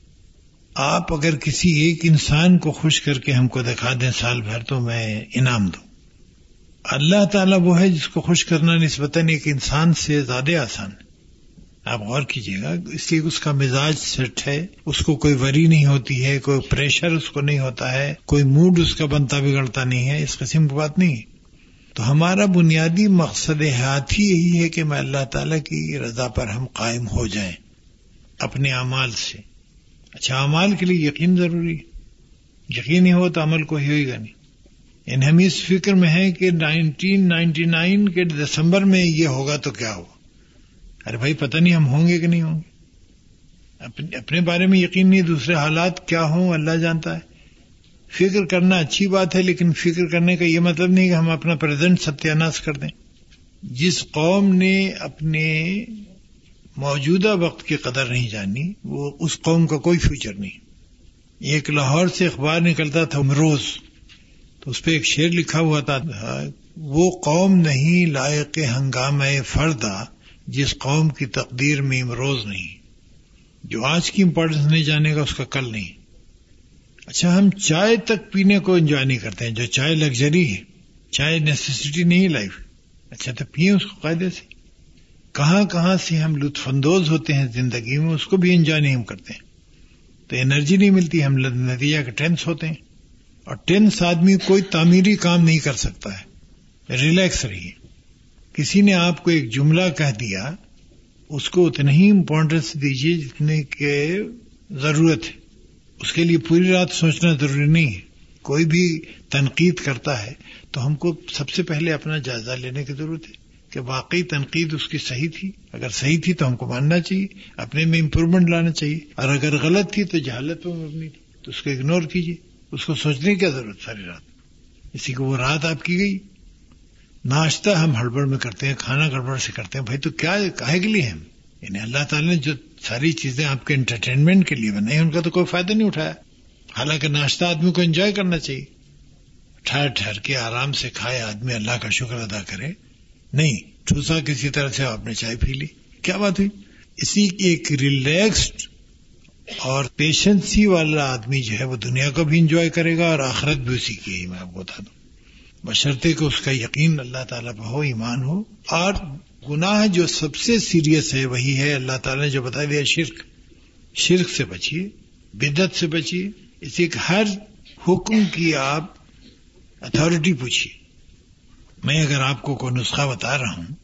آپ اگر کسی ایک انسان کو خوش کر کے ہم کو دکھا دیں سال بھر، تو میں انعام دوں۔ اللہ تعالیٰ وہ ہے جس کو خوش کرنا نسبتاً ایک انسان سے زیادہ آسان ہے۔ آپ غور کیجیے گا، اس لیے اس کا مزاج سیٹ ہے، اس کو کوئی وری نہیں ہوتی ہے، کوئی پریشر اس کو نہیں ہوتا ہے، کوئی موڈ اس کا بنتا بگڑتا نہیں ہے، اس قسم کی بات نہیں۔ تو ہمارا بنیادی مقصد حیات ہی یہی ہے کہ میں اللہ تعالی کی رضا پر ہم قائم ہو جائیں، اپنے اعمال سے۔ اچھا اعمال کے لیے یقین ضروری یقین ہی ہو تو عمل کو ہی ہوئے گا نہیں۔ یعنی ہم اس فکر میں ہیں کہ نائنٹین نائنٹی نائن کے دسمبر میں یہ ہوگا تو کیا ہوگا ارے بھائی، پتہ نہیں ہم ہوں گے کہ نہیں ہوں گے۔ اپنے بارے میں یقین نہیں، دوسرے حالات کیا ہوں، اللہ جانتا ہے۔ فکر کرنا اچھی بات ہے، لیکن فکر کرنے کا یہ مطلب نہیں کہ ہم اپنا پریزنٹ ستیہ کر دیں۔ جس قوم نے اپنے موجودہ وقت کی قدر نہیں جانی وہ اس قوم کا کوئی فیوچر نہیں۔ ایک لاہور سے اخبار نکلتا تھا روز تو اس پہ ایک شعر لکھا ہوا تھا، وہ قوم نہیں لائق ہنگامہ فردا، جس قوم کی تقدیر میں امروز نہیں۔ جو آج کی امپورٹینس نہیں جانے گا، اس کا کل نہیں۔ اچھا ہم چائے تک پینے کو انجوائے نہیں کرتے ہیں، جو چائے لگژری ہے، چائے نیسسٹی نہیں لائف اچھا تو پیئے اس کو قاعدے سے۔ کہاں کہاں سے ہم لطف اندوز ہوتے ہیں زندگی میں، اس کو بھی انجوائے نہیں ہم کرتے ہیں۔ تو انرجی نہیں ملتی، ہم نتیجہ کے ٹینس ہوتے ہیں۔ اور ٹینس آدمی کوئی تعمیری کام نہیں کر سکتا ہے۔ ریلیکس رہیے۔ کسی نے آپ کو ایک جملہ کہہ دیا، اس کو اتنا ہی امپورٹینس دیجیے جتنے کے ضرورت ہے۔ اس کے لیے پوری رات سوچنا ضروری نہیں ہے۔ کوئی بھی تنقید کرتا ہے تو ہم کو سب سے پہلے اپنا جائزہ لینے کی ضرورت ہے۔ کہ واقعی تنقید اس کی صحیح تھی؟ اگر صحیح تھی تو ہم کو ماننا چاہیے، اپنے میں امپروومنٹ لانا چاہیے، اور اگر غلط تھی تو جہالت پہ مبنی تھی۔ تو اس کو اگنور کیجیے اس کو سوچنے کی کیا ضرورت ساری رات؟ اسی کو وہ رات آپ کی گئی۔ ناشتہ ہم ہڑبڑ میں کرتے ہیں، کھانا گڑبڑ سے کرتے ہیں۔ بھائی، تو کیا کہے کے لیے ہم؟ یعنی اللہ تعالیٰ نے جو ساری چیزیں آپ کے انٹرٹینمنٹ کے لیے بنائی، ان کا تو کوئی فائدہ نہیں اٹھایا۔ حالانکہ ناشتہ آدمی کو انجوائے کرنا چاہیے۔ ٹھہر ٹھہر کے آرام سے کھائے، آدمی اللہ کا شکر ادا کرے۔ نہیں ٹھوسا کسی طرح سے آپ نے چائے پی لی۔ کیا بات ہوئی؟ اسی ایک ریلیکسڈ اور پیشنسی والا آدمی جو ہے وہ دنیا کو بھی انجوائے کرے گا اور آخرت بھی اسی کی ہے میں آپ کو بتا دوں۔ بشرطے کہ اس کا یقین اللہ تعالیٰ پہ ہو، ایمان ہو۔ اور گناہ جو سب سے سیریس ہے، وہی ہے اللہ تعالیٰ نے جو بتا دیا شرک۔ شرک سے بچیے بدت سے بچیے۔ اسی ہر حکم کی آپ اتارٹی پوچھیے۔ میں اگر آپ کو کوئی نسخہ بتا رہا ہوں،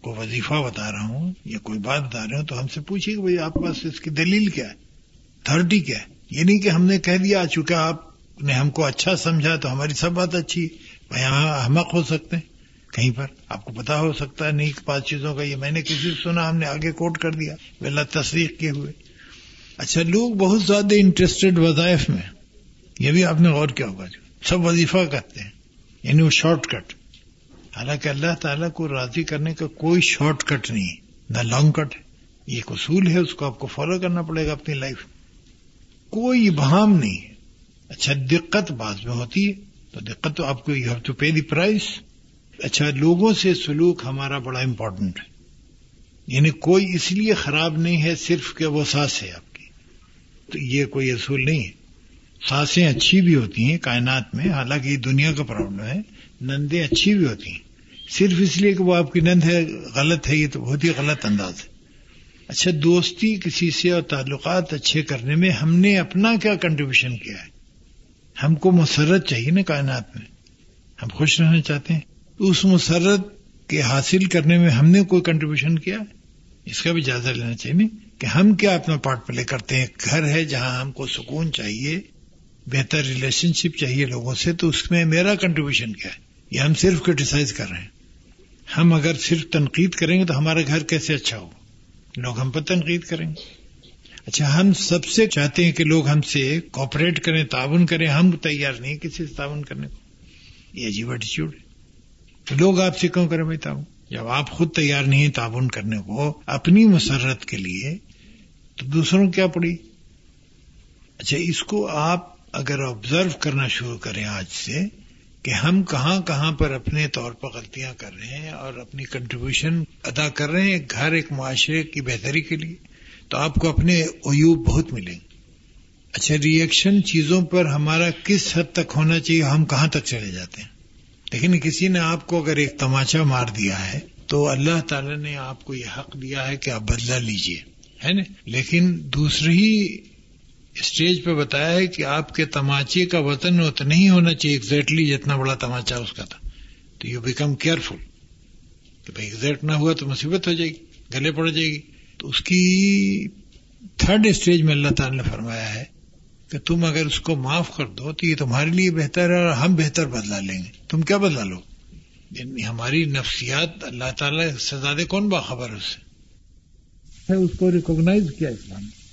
کوئی وظیفہ بتا رہا ہوں یا کوئی بات بتا رہا ہوں، تو ہم سے پوچھیے کہ بھائی آپ پاس اس کی دلیل کیا ہے؟ اتارٹی کیا ہے؟ یہ نہیں کہ ہم نے کہہ دیا چونکہ آپ نے ہم کو اچھا سمجھا تو ہماری سب بات اچھی یہاں احمق ہو سکتے ہیں کہیں پر۔ آپ کو پتا ہو سکتا ہے، نہیں، پانچ چیزوں کا یہ میں نے کسی سے سنا، ہم نے آگے کوٹ کر دیا۔ اللہ تصدیق کیے ہوئے۔ اچھا لوگ بہت زیادہ انٹرسٹڈ وظائف میں یہ بھی آپ نے غور کیا ہوگا جو سب وظیفہ کرتے ہیں یعنی وہ شارٹ کٹ حالانکہ اللہ تعالیٰ کو راضی کرنے کا کوئی شارٹ کٹ نہیں نہ لانگ کٹ یہ ایک اصول ہے، اس کو آپ کو فالو کرنا پڑے گا اپنی لائف کوئی بہام نہیں اچھا دقت بعض میں ہوتی ہے۔ تو دقت تو آپ کو you have to pay the price اچھا لوگوں سے سلوک ہمارا بڑا امپورٹنٹ ہے۔ یعنی کوئی اس لیے خراب نہیں ہے صرف کہ وہ سانس ہے آپ کی۔ تو یہ کوئی اصول نہیں ہے۔ سانسیں اچھی بھی ہوتی ہیں کائنات میں، حالانکہ یہ دنیا کا پرابلم ہے۔ نندیں اچھی بھی ہوتی ہیں۔ صرف اس لیے کہ وہ آپ کی نند ہے، غلط ہے، یہ تو بہت ہی غلط انداز ہے۔ اچھا دوستی کسی سے اور تعلقات اچھے کرنے میں ہم نے اپنا کیا کنٹریبیوشن کیا ہے؟ ہم کو مسرت چاہیے نا کائنات میں۔ ہم خوش رہنا چاہتے ہیں۔ اس مسرت کے حاصل کرنے میں ہم نے کوئی کنٹریبیوشن کیا؟ اس کا بھی جائزہ لینا چاہیے کہ ہم کیا اپنا پارٹ پلے کرتے ہیں۔ گھر ہے جہاں ہم کو سکون چاہیے، بہتر ریلیشن شپ چاہیے لوگوں سے، تو اس میں میرا کنٹریبیوشن کیا ہے؟ یہ ہم صرف کرٹیسائز کر رہے ہیں۔ ہم اگر صرف تنقید کریں گے تو ہمارا گھر کیسے اچھا ہو؟ لوگ ہم پر تنقید کریں گے۔ اچھا ہم سب سے چاہتے ہیں کہ لوگ ہم سے کوپریٹ کریں، تعاون کریں۔ ہم تیار نہیں کسی سے تعاون کرنے کو۔ یہ عجیب ایٹیچیوڈ ہے۔ تو لوگ آپ سے کیوں کریں بھائی تعاون؟ جب آپ خود تیار نہیں تعاون کرنے کو، اپنی مسرت کے لیے تو دوسروں کیا پڑی؟ اچھا اس کو آپ اگر آبزرو کرنا شروع کریں آج سے کہ ہم کہاں کہاں پر اپنے طور پر غلطیاں کر رہے ہیں اور اپنی کنٹریبیوشن ادا کر رہے ہیں گھر ایک معاشرے کی بہتری کے لیے، تو آپ کو اپنے عیوب بہت ملیں گے۔ اچھا ریئیکشن چیزوں پر ہمارا کس حد تک ہونا چاہیے، ہم کہاں تک چلے جاتے ہیں؟ لیکن کسی نے آپ کو اگر ایک تماچا مار دیا ہے، تو اللہ تعالی نے آپ کو یہ حق دیا ہے کہ آپ بدلا لیجیے، ہے نا؟ لیکن دوسری اسٹیج پہ بتایا ہے کہ آپ کے تماچے کا وطن اتنا ہی ہونا چاہیے ایگزیکٹلی جتنا بڑا تماچا اس کا تھا۔ تو یو بیکم کیئرفل کہ بھائی ایگزیکٹ نہ ہوا تو مصیبت ہو جائے گی، گلے پڑ جائے گی۔ تو اس کی تھرڈ اسٹیج میں اللہ تعالی نے فرمایا ہے کہ تم اگر اس کو معاف کر دو تو یہ تمہارے لیے بہتر ہے اور ہم بہتر بدلا لیں گے۔ تم کیا بدلا لو؟ یعنی ہماری نفسیات، اللہ تعالیٰ سے زیادہ کون باخبر ہے اس سے؟ اس کو ریکوگنائز کیا اسلام نے؟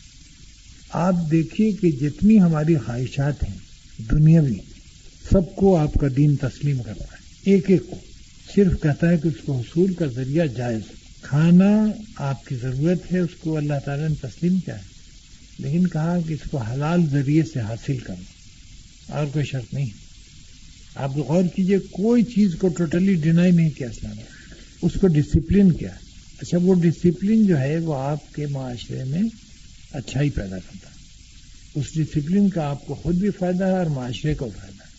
آپ دیکھیے کہ جتنی ہماری خواہشات ہیں دنیاوی سب کو آپ کا دین تسلیم کرتا ہے۔ ایک ایک کو۔ صرف کہتا ہے کہ اس کو حصول کا ذریعہ جائز کھانا آپ کی ضرورت ہے، اس کو اللہ تعالیٰ نے تسلیم کیا ہے۔ لیکن کہا کہ اس کو حلال ذریعے سے حاصل کرنا اور کوئی شرط نہیں۔ آپ غور کیجیے، کوئی چیز کو ٹوٹلی ڈینائی نہیں کیا اسلام اس کو ڈسپلن کیا۔ اچھا وہ ڈسپلن جو ہے، وہ آپ کے معاشرے میں اچھائی پیدا کرتا ہے۔ اس ڈسپلن کا آپ کو خود بھی فائدہ ہے اور معاشرے کو فائدہ ہے۔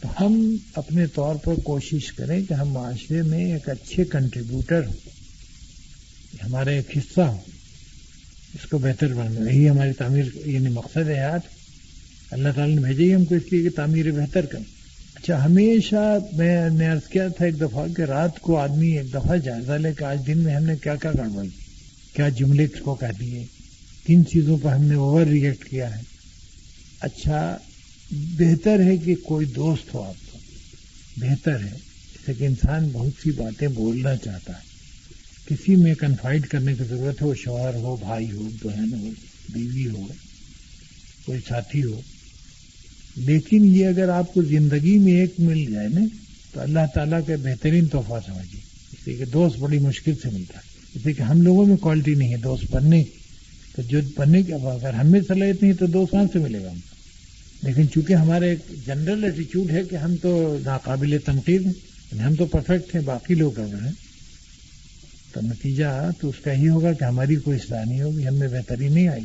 تو ہم اپنے طور پر کوشش کریں کہ ہم معاشرے میں ایک اچھے کنٹریبیوٹر ہوں ہمارا ایک حصہ ہو اس کو بہتر بنانا۔ یہی ہماری تعمیر یعنی مقصد ہے یاد اللہ تعالیٰ نے بھیجے ہی ہم کو اس لیے کہ تعمیر بہتر کریں۔ اچھا ہمیشہ میں نے عرض کیا تھا ایک دفعہ کہ رات کو آدمی ایک دفعہ جائزہ لے کہ آج دن میں ہم نے کیا کیا گڑبڑ کی؟ کیا جملے کو کہہ دیے؟ کن چیزوں پر ہم نے اوور ریئیکٹ کیا ہے۔ اچھا بہتر ہے کہ کوئی دوست ہو آپ کو بہتر ہے۔ جیسے کہ انسان بہت سی باتیں بولنا چاہتا ہے۔ کسی میں کنفائڈ کرنے کی ضرورت ہے وہ شوہر ہو، بھائی ہو، بہن ہو، بیوی ہو، کوئی ساتھی ہو۔ لیکن یہ اگر آپ کو زندگی میں ایک مل جائے نا، تو اللہ تعالیٰ کا بہترین تحفہ سمجھیے۔ اس لیے کہ دوست بڑی مشکل سے ملتا ہے۔ اس لیے کہ ہم لوگوں میں کوالٹی نہیں ہے، دوست بننے کی۔ تو جو بننے کی اب اگر ہمیں صلاحیت نہیں تو دو کہاں سے ملے گا ہم۔ لیکن چونکہ ہمارا ایک جنرل ایٹیچیوڈ ہے کہ ہم تو ناقابل تنقید ہیں یعنی ہم تو پرفیکٹ ہیں، باقی لوگ اگر ہیں، تو نتیجہ تو اس کا ہی ہوگا کہ ہماری کوئی اصلاح نہیں ہوگی، ہم میں بہتری نہیں آئی۔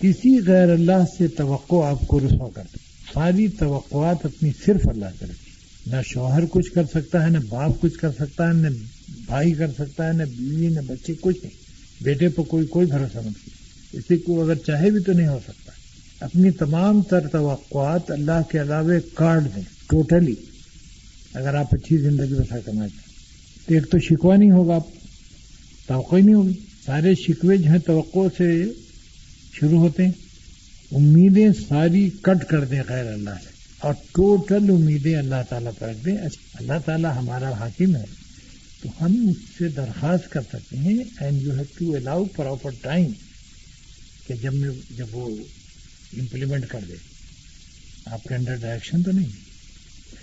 کسی غیر اللہ سے توقع آپ کو رسوا کر دیں ساری توقعات اپنی صرف اللہ سے رکھی نہ شوہر کچھ کر سکتا ہے، نہ باپ کچھ کر سکتا ہے، نہ بھائی کر سکتا ہے، نہ بیوی، نہ بچے، کچھ نہیں۔ بیٹے پہ کوئی کوئی بھروسہ مت اسے کو اگر چاہے بھی تو نہیں ہو سکتا۔ اپنی تمام تر توقعات اللہ کے علاوہ کاٹ دیں ٹوٹلی اگر آپ اچھی زندگی بسا کرنا چاہیں تو ایک تو شکوا نہیں ہوگا آپ، توقع ہی نہیں ہوگی۔ سارے شکوے جو ہیں توقع سے شروع ہوتے ہیں۔ امیدیں ساری کٹ کر دیں غیر اللہ سے۔ اور ٹوٹل امیدیں اللہ تعالیٰ پر رکھ دیں۔ اللہ تعالیٰ ہمارا حاکم ہے۔ تو ہم اس سے درخواست کر سکتے ہیں and you have to allow proper time کہ جب میں جب وہ امپلیمنٹ کر دے۔ آپ کے انڈر ڈائریکشن تو نہیں۔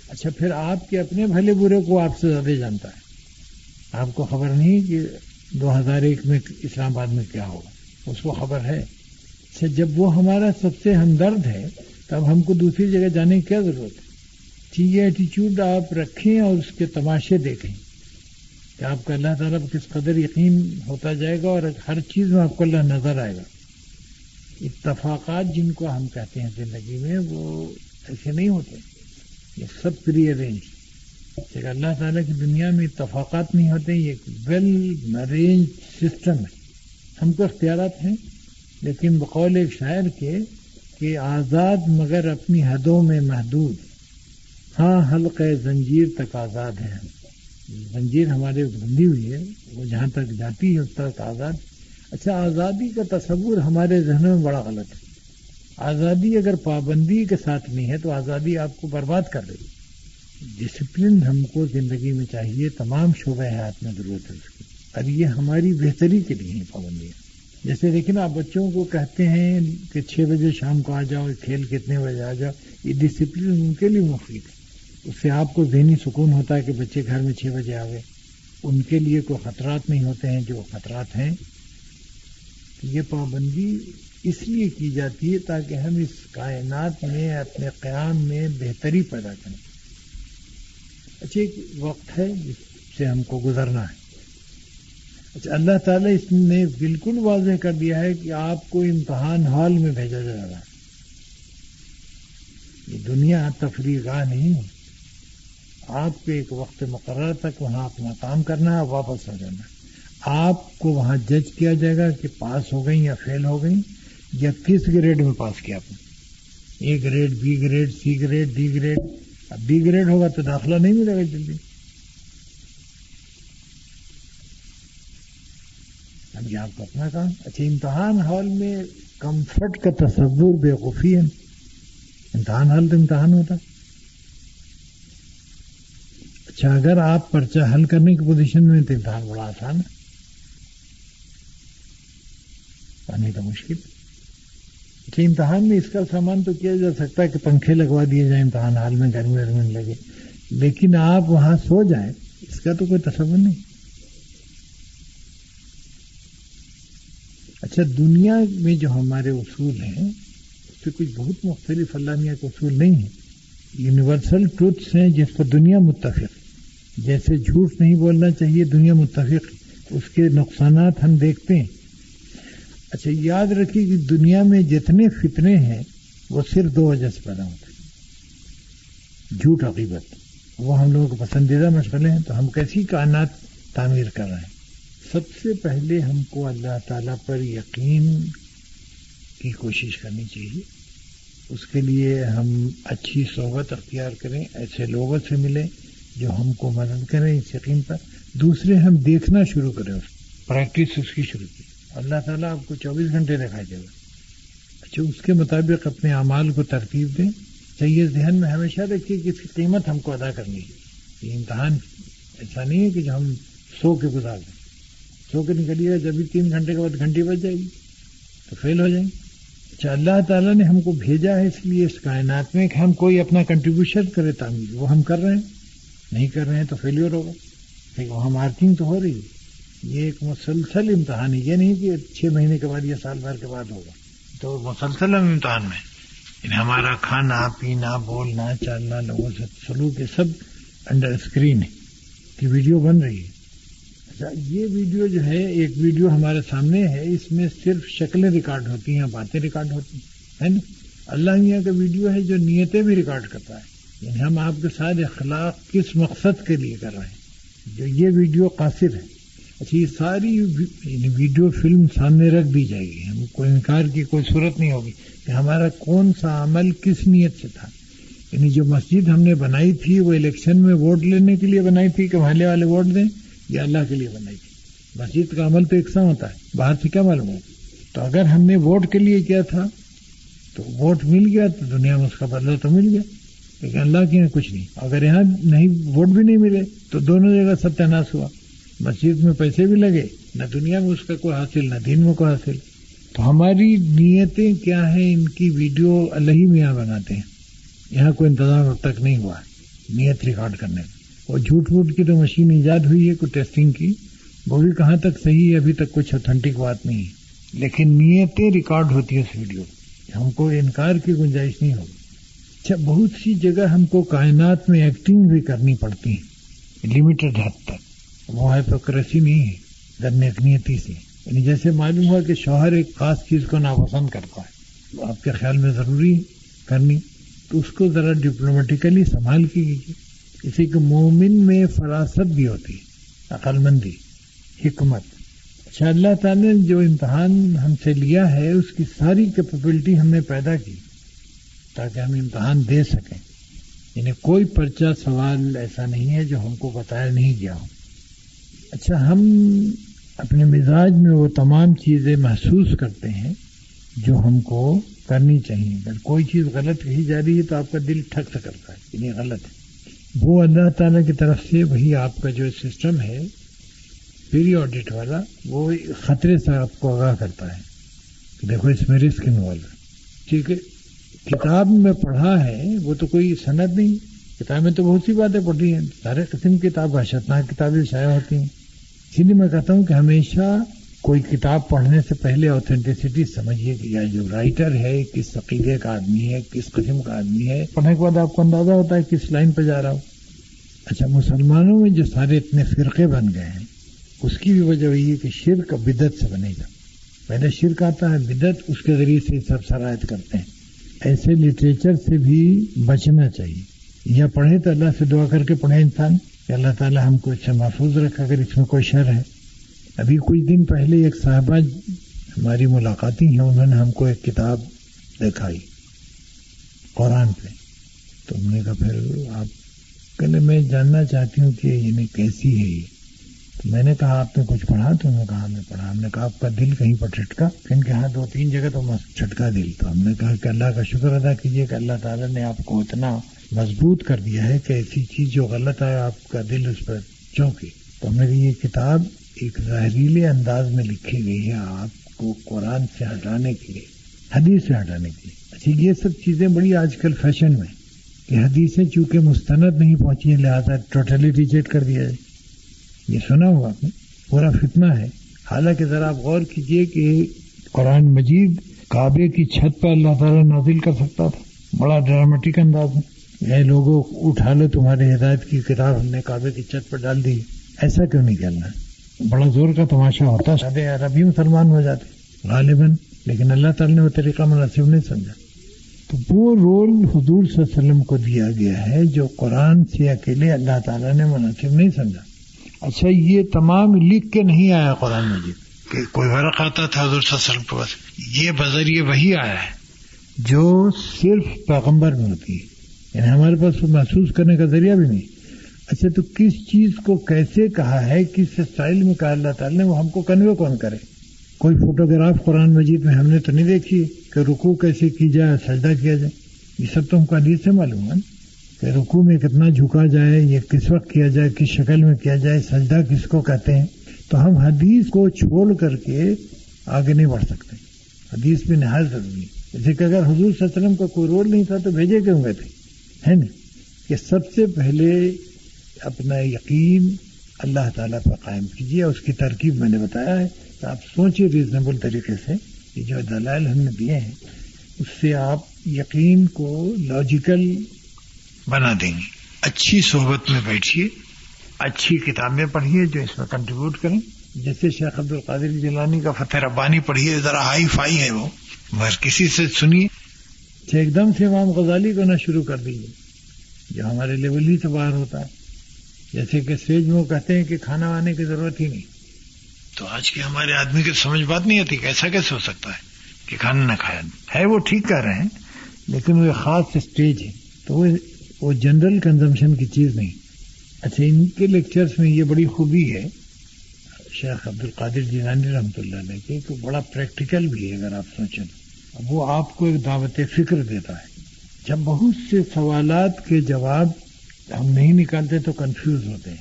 اچھا پھر آپ کے اپنے بھلے برے کو آپ سے زیادہ جانتا ہے۔ آپ کو خبر نہیں کہ دو ہزار ایک میں اسلام آباد میں کیا ہوگا اس کو خبر ہے۔ اچھا جب وہ ہمارا سب سے ہمدرد ہے، تب ہم کو دوسری جگہ جانے کی کیا ضرورت ہے؟ ٹھیک ہے ایٹیچیوڈ آپ رکھیں اور اس کے تماشے دیکھیں۔ کہ آپ کا اللہ تعالیٰ کس قدر یقین ہوتا جائے گا اور ہر چیز میں آپ کو اللہ نظر آئے گا۔ اتفاقات جن کو ہم کہتے ہیں زندگی میں، وہ ایسے نہیں ہوتے۔ یہ سب پری ارینج لیکن اللہ تعالیٰ کی دنیا میں اتفاقات نہیں ہوتے، یہ ایک ویل ارینج سسٹم ہے۔ ہم کو اختیارات ہیں، لیکن بقول ایک شاعر کے کہ آزاد مگر اپنی حدوں میں محدود۔ ہاں حلق زنجیر تک آزاد ہے زنجیر ہمارے بندی ہوئی ہے، وہ جہاں تک جاتی ہے اس تک آزاد۔ اچھا آزادی کا تصور ہمارے ذہنوں میں بڑا غلط ہے۔ آزادی اگر پابندی کے ساتھ نہیں ہے تو آزادی آپ کو برباد کر رہی ڈسپلن ہم کو زندگی میں چاہیے، تمام شعبہ حیات میں ضرورت ہے اس کی۔ اور یہ ہماری بہتری کے لیے ہیں پابندیاں جیسے دیکھیں نا، آپ بچوں کو کہتے ہیں کہ چھ بجے شام کو آ جاؤ، کھیل کتنے بجے آ جاؤ، یہ ڈسپلن ان کے لیے مفید ہے۔ اس سے آپ کو ذہنی سکون ہوتا ہے کہ بچے گھر میں چھ بجے آوے۔ ان کے لیے کوئی خطرات نہیں ہوتے ہیں، جو خطرات ہیں یہ پابندی اس لیے کی جاتی ہے تاکہ ہم اس کائنات میں، اپنے قیام میں بہتری پیدا کریں۔ اچھا ایک وقت ہے جس سے ہم کو گزرنا ہے۔ اچھا اللہ تعالیٰ اس نے بالکل واضح کر دیا ہے کہ آپ کو امتحان ہال میں بھیجا جائے گا یہ دنیا تفریح گاہ نہیں ہے۔ آپ کو ایک وقت مقرر تک وہاں اپنا کام کرنا ہے، واپس آ جانا آپ کو وہاں جج کیا جائے گا کہ پاس ہو گئی یا فیل ہو گئی یا کس گریڈ میں پاس کیا آپ نے۔ A grade B grade C grade D grade. اب بی گریڈ ہوگا تو داخلہ نہیں ملے گا جلدی۔ اب یہ آپ کا اپنا کام۔ اچھا امتحان ہال میں کمفرٹ کا تصور بے وقوفی ہے۔ امتحان ہال تو امتحان ہوتا۔ اچھا اگر آپ پرچہ حل کرنے کی پوزیشن میں تو امتحان بڑا آسان ہے۔ پانی تو مشکل۔ کہ امتحان میں اس کا سامان تو کیا جا سکتا ہے کہ پنکھے لگوا دیے جائیں، امتحان حال میں گرمی ورمی لگے۔ لیکن آپ وہاں سو جائیں، اس کا تو کوئی تصور نہیں۔ اچھا دنیا میں جو ہمارے اصول ہیں، اس سے کچھ بہت مختلف اللہ کے اصول نہیں ہیں۔ یونیورسل ٹروتھس ہیں جس پر دنیا متفق جیسے جھوٹ نہیں بولنا چاہیے، دنیا متفق، اس کے نقصانات ہم دیکھتے ہیں۔ اچھا یاد رکھیے کہ دنیا میں جتنے فتنے ہیں، وہ صرف دو وجہ سے پیدا ہوتے ہیں۔ جھوٹ عقیبت وہ ہم لوگوں کے پسندیدہ مشغلے ہیں، تو ہم کیسی کائنات تعمیر کر رہے ہیں؟ سب سے پہلے ہم کو اللہ تعالی پر یقین کی کوشش کرنی چاہیے۔ اس کے لیے ہم اچھی صحبت اختیار کریں، ایسے لوگوں سے ملیں جو ہم کو مدد کریں اس یقین پر، دوسرے ہم دیکھنا شروع کریں اس پریکٹس اس کی شروع کی۔ اللہ تعالیٰ آپ کو چوبیس گھنٹے دکھائی دے گا۔ اچھا اس کے مطابق اپنے اعمال کو ترتیب دیں۔ چاہیے ذہن میں ہمیشہ رکھیے کہ اس کی قیمت ہم کو ادا کرنی ہے۔ یہ امتحان ایسا نہیں ہے کہ جو ہم سو کے گزار دیں۔ سو کے نکلیے گا، جب بھی تین گھنٹے کے بعد گھنٹی بچ جائے گی، تو فیل ہو جائیں۔ گے اچھا اللہ تعالیٰ نے ہم کو بھیجا ہے، اس لیے اس کائنات میں کہ ہم کوئی اپنا کنٹریبیوشن کرے تعمیر۔ وہ ہم کر رہے ہیں۔ نہیں کر رہے ہیں تو فیلئر ہوگا لیکن وہاں مارکنگ تو ہو رہی ہے۔ یہ ایک مسلسل امتحان ہے۔ یہ نہیں کہ چھ مہینے کے بعد یا سال بھر کے بعد ہوگا۔ تو مسلسل امتحان میں۔ یعنی ہمارا کھانا، پینا، بولنا چلنا لوگوں سے سلوک، یہ سب انڈر اسکرین ہے۔ کہ ویڈیو بن رہی ہے۔ اچھا یہ ویڈیو جو ہے، ایک ویڈیو ہمارے سامنے ہے۔ اس میں صرف شکلیں ریکارڈ ہوتی ہیں، باتیں ریکارڈ ہوتی ہیں، ہے نا؟ اللہ میاں کا ویڈیو ہے جو نیتیں بھی ریکارڈ کرتا ہے۔ یعنی ہم آپ کے ساتھ اخلاق کس مقصد کے لیے کر رہے ہیں؟ جو یہ ویڈیو قاصر ہے۔ اچھا یہ ساری یعنی ویڈیو فلم سامنے رکھ دی جائے گی۔ ہم کو انکار کی کوئی صورت نہیں ہوگی کہ ہمارا کون سا عمل کس نیت سے تھا۔ یعنی جو مسجد ہم نے بنائی تھی، وہ الیکشن میں ووٹ لینے کے لیے بنائی تھی کہ محلے والے ووٹ دیں یا اللہ کے لیے بنائی تھی؟ مسجد کا عمل تو یکساں ہوتا ہے، باہر سے کیا معلوم ہو تو اگر ہم نے ووٹ کے لیے کیا تھا، تو ووٹ مل گیا تو دنیا میں اس کا بدلہ تو مل گیا۔ لیکن اللہ کے یہاں کچھ نہیں۔ اگر یہاں نہیں، ووٹ بھی نہیں ملے تو دونوں جگہ ستیہ ناش ہوا۔ مسجد میں پیسے بھی لگے، نہ دنیا میں اس کا کوئی حاصل، نہ دین میں کوئی حاصل۔ تو ہماری نیتیں کیا ہیں؟ ان کی ویڈیو اللہ ہی میاں بناتے ہیں۔ یہاں کوئی انتظام اب تک نہیں ہوا ہے نیت ریکارڈ کرنے۔ کا وہ جھوٹ ووٹ کی تو مشین ایجاد ہوئی ہے، کوئی ٹیسٹنگ کی۔ وہ بھی کہاں تک صحیح ہے؟ ابھی تک کچھ اتھینٹک بات نہیں ہے۔ لیکن نیتیں ریکارڈ ہوتی ہے اس ویڈیو۔ ہم کو انکار کی گنجائش نہیں ہوگی۔ اچھا بہت سی جگہ ہم کو کائنات میں ایکٹنگ بھی کرنی پڑتی ہے لمیٹڈ حد تک۔ وہ ہائپوکریسی نہیں ہے درنیکنیتی سے۔ یعنی جیسے معلوم ہوا کہ شوہر ایک خاص چیز کو ناپسند کرتا ہے آپ کے خیال میں ضروری کرنی۔ تو اس کو ذرا ڈپلومیٹیکلی سنبھال کی گئی اسی کہ مومن میں فراست بھی ہوتی ہے عقل مندی حکمت۔ اچھا اللہ تعالی نے جو امتحان ہم سے لیا ہے اس کی ساری کیپبلٹی ہم نے پیدا کی۔ تاکہ ہم امتحان دے سکیں۔ یعنی کوئی پرچہ، سوال ایسا نہیں ہے جو ہم کو بتایا نہیں گیا ہو۔ اچھا ہم اپنے مزاج میں وہ تمام چیزیں محسوس کرتے ہیں جو ہم کو کرنی چاہیے۔ اگر کوئی چیز غلط کہی جا رہی ہے تو آپ کا دل ٹھک سے کرتا ہے یعنی غلط ہے۔ وہ اللہ تعالی کی طرف سے وہی آپ کا جو سسٹم ہے پیری آڈٹ والا، وہ خطرے سے آپ کو آگاہ کرتا ہے۔ کہ دیکھو، اس میں رسک انوالو ٹھیک ہے؟ کتاب میں پڑھا ہے، وہ تو کوئی صنعت نہیں۔ کتاب میں تو بہت سی باتیں پڑھی ہیں۔ سارے قسم کی کتاب اشتناک کتابیں شائع ہوتی ہیں۔ اسی لیے میں کہتا ہوں کہ ہمیشہ کوئی کتاب پڑھنے سے پہلے اوتھینٹسٹی سمجھیے کہ یا جو رائٹر ہے، کس عقیدے کا آدمی ہے، کس قسم کا آدمی ہے۔ پڑھنے کے بعد آپ کو اندازہ ہوتا ہے کس لائن پہ جا رہا ہوں اچھا مسلمانوں میں جو سارے اتنے فرقے بن گئے ہیں، اس کی بھی وجہ وہی ہے کہ شرک بدت سے بنے گا۔ پہلے شرک آتا ہے بدت اس کے ذریعے سے سب شرائط کرتے ہیں۔ ایسے لٹریچر سے بھی بچنا چاہیے۔ یا پڑھے تو اللہ سے دعا کر کے پڑھے انسان۔ کہ اللہ تعالیٰ ہم کو اچھا محفوظ رکھا اگر اس میں کوئی شر ہے۔ ابھی کچھ دن پہلے ایک صاحبہ ہماری ملاقاتی ہیں، انہوں نے ہم کو ایک کتاب دکھائی قرآن پہ۔ تو ہم نے کہا، پھر آپ کہلے میں جاننا چاہتی ہوں کہ یعنی کیسی ہے یہ؟ تو میں نے کہا، آپ نے کچھ پڑھا تو انہوں نے کہا، ہم نے پڑھا۔ ہم نے کہا، آپ کا دل کہیں پر ٹھٹکا ان کے ہاں دو تین جگہ تو چھٹکا دل تو ہم نے کہا کہ اللہ کا شکر ادا کیجیے کہ اللہ تعالیٰ نے آپ کو اتنا مضبوط کر دیا ہے کہ ایسی چیز جو غلط ہے آپ کا دل اس پر چونکے۔ تو ہم نے کہا، یہ کتاب ایک زہریلے انداز میں لکھی گئی ہے، آپ کو قرآن سے ہٹانے کے لیے، حدیث سے ہٹانے کے لیے۔ اچھا یہ سب چیزیں بڑی آج کل فیشن میں کہ حدیثیں چونکہ مستند نہیں پہنچی ہیں، لہٰذا ٹوٹلی ریجیکٹ کر دیا جائے۔ یہ سنا ہوا آپ نے پورا فتنہ ہے۔ حالانکہ ذرا آپ غور کیجیے کہ قرآن مجید کعبے کی چھت پہ اللہ تعالیٰ نازل کر سکتا تھا۔ بڑا ڈرامٹک انداز میں اے لوگوں اٹھا لو، تمہاری ہدایت کی کتاب ہم نے کعبے کی چھت پر ڈال دی۔ ایسا کیوں نہیں کرنا بڑا زور کا تماشا ہوتا شادی عربی مسلمان ہو جاتے غالباً، لیکن اللہ تعالیٰ نے وہ طریقہ مناسب نہیں سمجھا۔ تو وہ رول حضور صلی اللہ علیہ وسلم کو دیا گیا ہے جو قرآن سے اکیلے اللہ تعالیٰ نے مناسب نہیں سمجھا۔ اچھا یہ تمام لکھ کے نہیں آیا قرآن مجید کہ کوئی فرق آتا تھا حضور صلی اللہ علیہ وسلم کے پاس؟ یہ بذریعے وہی آیا ہے۔ جو صرف پیغمبر میں ہوتی۔ ہے یعنی ہمارے پاس محسوس کرنے کا ذریعہ بھی نہیں۔ اچھا تو کس چیز کو کیسے کہا ہے؟ کس اسٹائل میں کہا اللہ تعالیٰ نے؟ وہ ہم کو کنوے کون کرے؟ کوئی فوٹوگراف قرآن مجید میں ہم نے تو نہیں دیکھی کہ رکو کیسے کی جائے سجدہ کیا جائے؟ یہ سب تو ہم کو حدیث سے معلوم ہے۔ کہ رکو میں کتنا جھکا جائے، یہ کس وقت کیا جائے، کس شکل میں کیا جائے، سجدہ کس کو کہتے ہیں، تو ہم حدیث کو چھوڑ کر کے آگے نہیں بڑھ سکتے۔ حدیث بھی نہایت ضروری ہے۔ جیسے کہ اگر حضور صلی اللہ علیہ وسلم کا کوئی رول نہیں تھا تو بھیجے کیوں گئے تھے؟ ہے نا؟ کہ سب سے پہلے اپنا یقین اللہ تعالیٰ پر قائم کیجیے۔ اس کی ترکیب میں نے بتایا ہے تو آپ سوچیں ریزنیبل طریقے سے۔ یہ جو دلائل ہم نے دیے ہیں، اس سے آپ یقین کو لاجیکل بنا دیں گے۔ اچھی صحبت میں بیٹھیے اچھی کتابیں پڑھیے جو اس میں کنٹریبیوٹ کریں۔ جیسے شیخ عبد القادر جیلانی کا فتح ربانی پڑھیے ذرا ہائی فائی ہے وہ۔ مگر کسی سے سنیے۔ اچھا، ایک دم سے امام غزالی کو نہ شروع کر دیجیے جو ہمارے لیول ہی سے باہر ہوتا ہے۔ جیسے کہ اسٹیج میں وہ کہتے ہیں کہ کھانا آنے کی ضرورت ہی نہیں۔ تو آج کے ہمارے آدمی کی سمجھ بات نہیں آتی کہ ایسا کیسے ہو سکتا ہے کہ کھانا نہ کھایا ہے وہ ٹھیک کر رہے ہیں لیکن وہ خاص اسٹیج ہے۔ تو وہ وہ جنرل کنزمپشن کی چیز نہیں۔ اچھا ان کے لیکچرز میں یہ بڑی خوبی ہے، شیخ عبد القادر جیلانی رحمۃ اللہ علیہ کے، کہ بڑا پریکٹیکل بھی ہے، اگر آپ سوچیں۔ وہ آپ کو ایک دعوت فکر دیتا ہے۔ جب بہت سے سوالات کے جواب ہم نہیں نکالتے تو کنفیوز ہوتے ہیں۔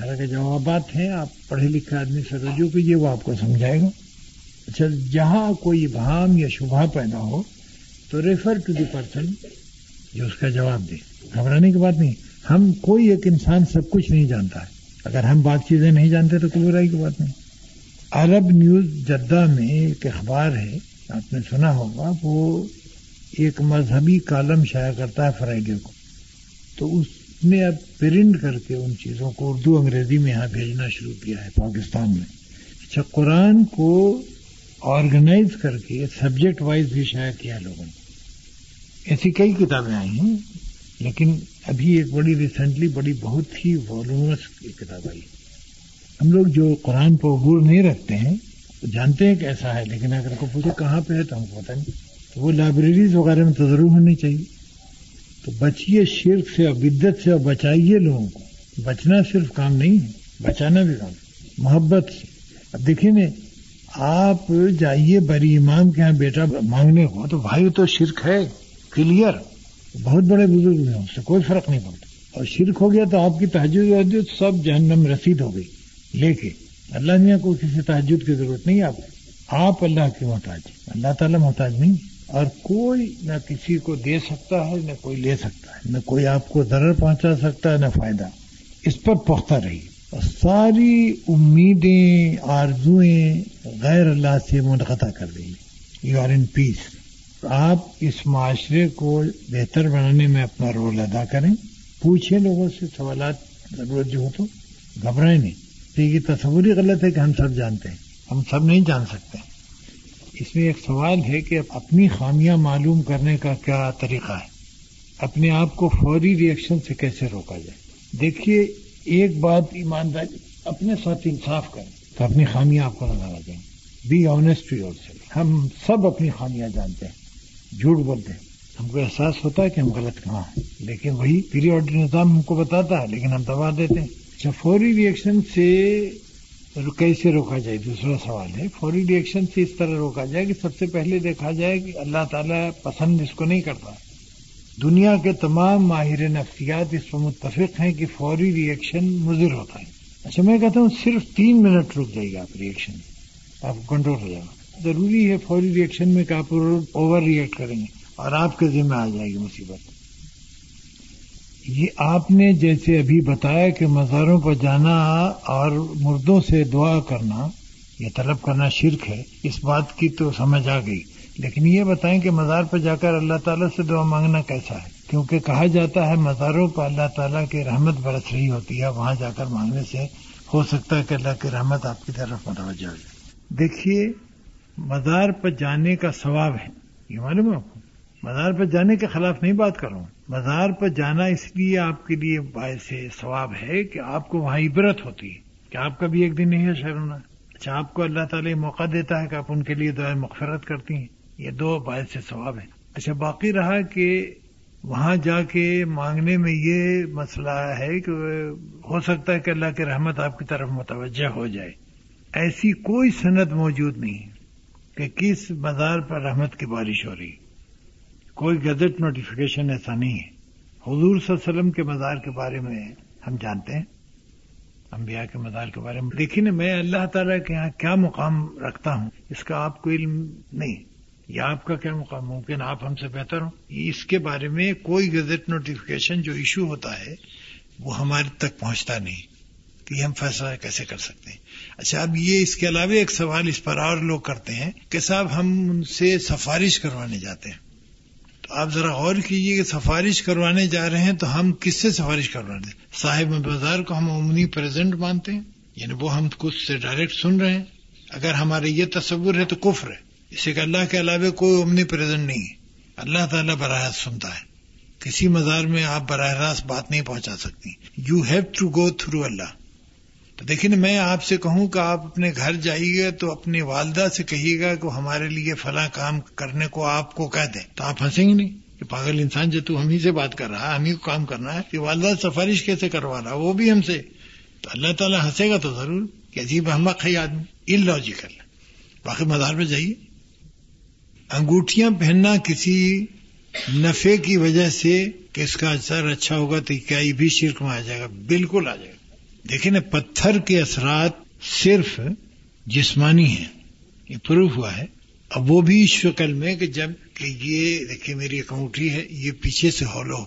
حالانکہ جوابات ہیں، آپ پڑھے لکھے آدمی سے رجوع کیجیے وہ آپ کو سمجھائے گا۔ اچھا جہاں کوئی بھام یا شبہ پیدا ہو تو ریفر ٹو دی پرسن جو اس کا جواب دے۔ گھبرانے کی بات نہیں۔ ہم کوئی ایک انسان سب کچھ نہیں جانتا ہے۔ اگر ہم بات چیزیں نہیں جانتے تو کوئی برائی کی بات نہیں۔ عرب نیوز جدہ میں ایک اخبار ہے، آپ نے سنا ہوگا، وہ ایک مذہبی کالم شائع کرتا ہے فرائیڈے کو۔ تو اس نے اب پرنٹ کر کے ان چیزوں کو اردو انگریزی میں یہاں بھیجنا شروع کیا ہے پاکستان میں۔ اچھا قرآن کو آرگنائز کر کے سبجیکٹ وائز بھی شائع کیا لوگوں نے۔ ایسی کئی کتابیں آئی ہیں، لیکن ابھی ایک بڑی ریسنٹلی بڑی بہت ہی والومس کتاب آئی۔ ہم لوگ جو قرآن پر عبور نہیں رکھتے ہیں جانتے ہیں کہ ایسا ہے، لیکن اگر کو پوچھے کہاں پہ ہے تو ہم کو پتہ نہیں۔ تو وہ لائبریریز وغیرہ میں تو ضرور ہونی چاہیے۔ تو بچیے شرک سے اور بدت سے اور بچائیے لوگوں کو۔ بچنا صرف کام نہیں ہے، بچانا بھی کام محبت سے۔ اب دیکھیے نا، آپ جائیے بری امام کے یہاں بیٹا مانگنے کو تو بھائی تو شرک ہے۔ کلیئر۔ بہت بڑے بزرگ ہیں اس سے کوئی فرق نہیں پڑتا۔ اور شرک ہو گیا تو آپ کی تحجد سب جہنم رسید ہو گئی۔ لے کے اللہ میاں کو کسی تحجد کی ضرورت نہیں، آپ آپ اللہ کی محتاج اللہ تعالیٰ محتاج نہیں۔ اور کوئی نہ کسی کو دے سکتا ہے، نہ کوئی لے سکتا ہے۔ نہ کوئی آپ کو ضرر پہنچا سکتا ہے، نہ فائدہ۔ اس پر پختہ رہی اور ساری امیدیں آرزویں غیر اللہ سے منقطع کر دیں۔ یو آر ان پیس آپ اس معاشرے کو بہتر بنانے میں اپنا رول ادا کریں۔ پوچھیں لوگوں سے سوالات ضرورت جو ہو تو گھبرائیں نہیں۔ تو یہ تصوری غلط ہے کہ ہم سب جانتے ہیں۔ ہم سب نہیں جان سکتے۔ اس میں ایک سوال ہے کہ اپنی خامیاں معلوم کرنے کا کیا طریقہ ہے؟ اپنے آپ کو فوری ریئیکشن سے کیسے روکا جائے؟ دیکھیے، ایک بات ایمانداری، اپنے ساتھ انصاف کریں تو اپنی خامیاں آپ کو نظر آ جائیں۔ بی آنےسٹ یور سیلف ہم سب اپنی خامیاں جانتے ہیں۔ جھوٹ بولتے ہیں۔ ہم کو احساس ہوتا ہے کہ ہم غلط کہاں ہیں۔ لیکن وہی پیریڈ نظام ہم کو بتاتا ہے، لیکن ہم دبا دیتے ہیں۔ اچھا فوری ریئیکشن سے کیسے روکا جائے؟ دوسرا سوال ہے، فوری ریئیکشن سے اس طرح روکا جائے کہ سب سے پہلے دیکھا جائے کہ اللہ تعالیٰ پسند اس کو نہیں کرتا۔ دنیا کے تمام ماہر نفسیات اس پر متفق ہیں کہ فوری ریئیکشن مضر ہوتا ہے۔ اچھا میں کہتا ہوں صرف تین منٹ رک جائے گا آپ ریئیکشن آپ کو کنٹرول ہو جائے گا ضروری ہے فوری ریئیکشن میں کہ آپ اوور ریئیکٹ کریں گے اور آپ کے ذمہ آ جائے گی مصیبت یہ آپ نے جیسے ابھی بتایا کہ مزاروں پر جانا اور مردوں سے دعا کرنا، یہ طلب کرنا شرک ہے، اس بات کی تو سمجھ آ گئی۔ لیکن یہ بتائیں کہ مزار پر جا کر اللہ تعالیٰ سے دعا مانگنا کیسا ہے؟ کیونکہ کہا جاتا ہے مزاروں پر اللہ تعالیٰ کی رحمت برس رہی ہوتی ہے، وہاں جا کر مانگنے سے ہو سکتا ہے کہ اللہ کی رحمت آپ کی طرف متوجہ ہو جائے۔ دیکھیے مزار پر جانے کا ثواب ہے۔ یہ معلوم ہے مزار پر جانے کے خلاف نہیں بات کر رہا ہوں۔ مزار پر جانا اس لیے آپ کے لیے باعث ثواب ہے کہ آپ کو وہاں عبرت ہوتی ہے۔ کہ آپ کا بھی ایک دن نہیں ہے شہر ہونا؟ اچھا آپ کو اللہ تعالیٰ موقع دیتا ہے کہ آپ ان کے لیے دعائیں مغفرت کرتی ہیں۔ یہ دو باعث ثواب ہیں۔ اچھا باقی رہا کہ وہاں جا کے مانگنے میں یہ مسئلہ ہے کہ ہو سکتا ہے کہ اللہ کی رحمت آپ کی طرف متوجہ ہو جائے۔ ایسی کوئی صنعت موجود نہیں کہ کس مزار پر رحمت کی بارش ہو رہی کوئی گزٹ نوٹیفیکیشن ایسا نہیں ہے۔ حضور صلی اللہ علیہ وسلم کے مزار کے بارے میں ہم جانتے ہیں، انبیاء کے مزار کے بارے میں۔ لیکن میں اللہ تعالیٰ کے یہاں کیا مقام رکھتا ہوں؟ اس کا آپ کو علم نہیں۔ یا آپ کا کیا مقام؟ ممکن آپ ہم سے بہتر ہوں۔ اس کے بارے میں کوئی گزٹ نوٹیفیکیشن جو ایشو ہوتا ہے، وہ ہمارے تک پہنچتا نہیں۔ کہ ہم فیصلہ کیسے کر سکتے ہیں؟ اچھا اب یہ اس کے علاوہ ایک سوال اس پر اور لوگ کرتے ہیں کہ صاحب، ہم ان سے سفارش کروانے جاتے ہیں۔ تو آپ ذرا غور کیجیے کہ سفارش کروانے جا رہے ہیں تو ہم کس سے سفارش کروانے صاحب بازار کو ہم عمومی پریزنٹ مانتے ہیں یعنی وہ ہم کچھ سے ڈائریکٹ سن رہے ہیں۔ اگر ہمارے یہ تصور ہے تو کفر ہے۔ اسے کہ اللہ کے علاوہ کوئی امنی پریزنٹ نہیں ہے۔ اللہ تعالیٰ براہ راست سنتا ہے۔ کسی مزار میں آپ براہ راست بات نہیں پہنچا سکتی۔ You have to go through Allah تو دیکھیں میں آپ سے کہوں کہ آپ اپنے گھر جائیے گا تو اپنی والدہ سے کہیے گا کہ ہمارے لیے فلاں کام کرنے کو آپ کو کہہ دیں۔ تو آپ ہنسیں گے نہیں کہ پاگل انسان جو تو ہم ہی سے بات کر رہا ہے، ہم ہی کو کام کرنا ہے۔ کہ والدہ سفارش کیسے کروا رہا وہ بھی ہم سے۔ تو اللہ تعالیٰ ہنسے گا تو ضرور کہ عجیب احمق ہے آدمی۔ ان لاجیکل باقی مزار میں جائیے۔ انگوٹھیاں پہننا کسی نفے کی وجہ سے کہ اس کا اثر اچھا ہوگا تو کیا یہ بھی شرک میں آ جائے گا؟ بالکل آ جائے گا۔ دیکھیں نا، پتھر کے اثرات صرف جسمانی ہیں۔ یہ پروف ہوا ہے۔ اب وہ بھی شکل میں کہ جبکہ یہ دیکھیے میری ایک انگوٹھی ہے، یہ پیچھے سے ہولو۔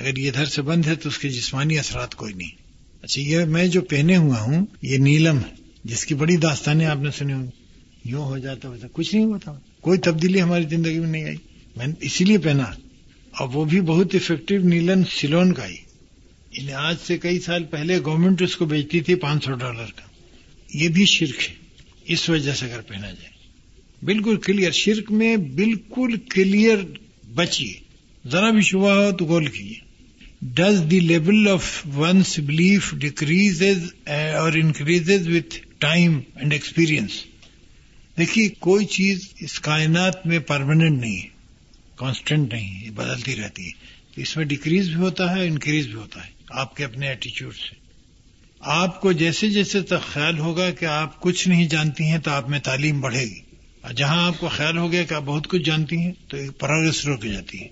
اگر یہ ادھر سے بند ہے تو اس کے جسمانی اثرات کوئی نہیں۔ اچھا یہ میں جو پہنے ہوا ہوں، یہ نیلم ہے، جس کی بڑی داستانیں آپ نے سنی ہوں۔ یوں ہو جاتا ویسا کچھ نہیں ہوتا کوئی تبدیلی ہماری زندگی میں نہیں آئی۔ میں نے اسی لیے پہنا۔ اور وہ بھی بہت افیکٹو نیلن سلون کا ہی۔ یعنی آج سے کئی سال پہلے گورنمنٹ اس کو بیچتی تھی پانچ سو ڈالر کا۔ یہ بھی شرک ہے۔ اس وجہ سے اگر پہنا جائے۔ بالکل کلیئر شرک میں بالکل کلیئر بچیے۔ ذرا بھی شبہ ہو تو گول کیجیے۔ Does the level of one's belief decrease or increase with time and experience دیکھیے، کوئی چیز اس کائنات میں پرماننٹ نہیں ہے۔ کانسٹنٹ نہیں ہے بدلتی رہتی ہے۔ اس میں ڈیکریز بھی ہوتا ہے انکریز بھی ہوتا ہے۔ آپ کے اپنے ایٹیچیوڈ سے۔ آپ کو جیسے جیسے تک خیال ہوگا کہ آپ کچھ نہیں جانتی ہیں تو آپ میں تعلیم بڑھے گی۔ اور جہاں آپ کو خیال ہو گیا کہ آپ بہت کچھ جانتی ہیں تو ایک پروگرس رک جاتی ہے۔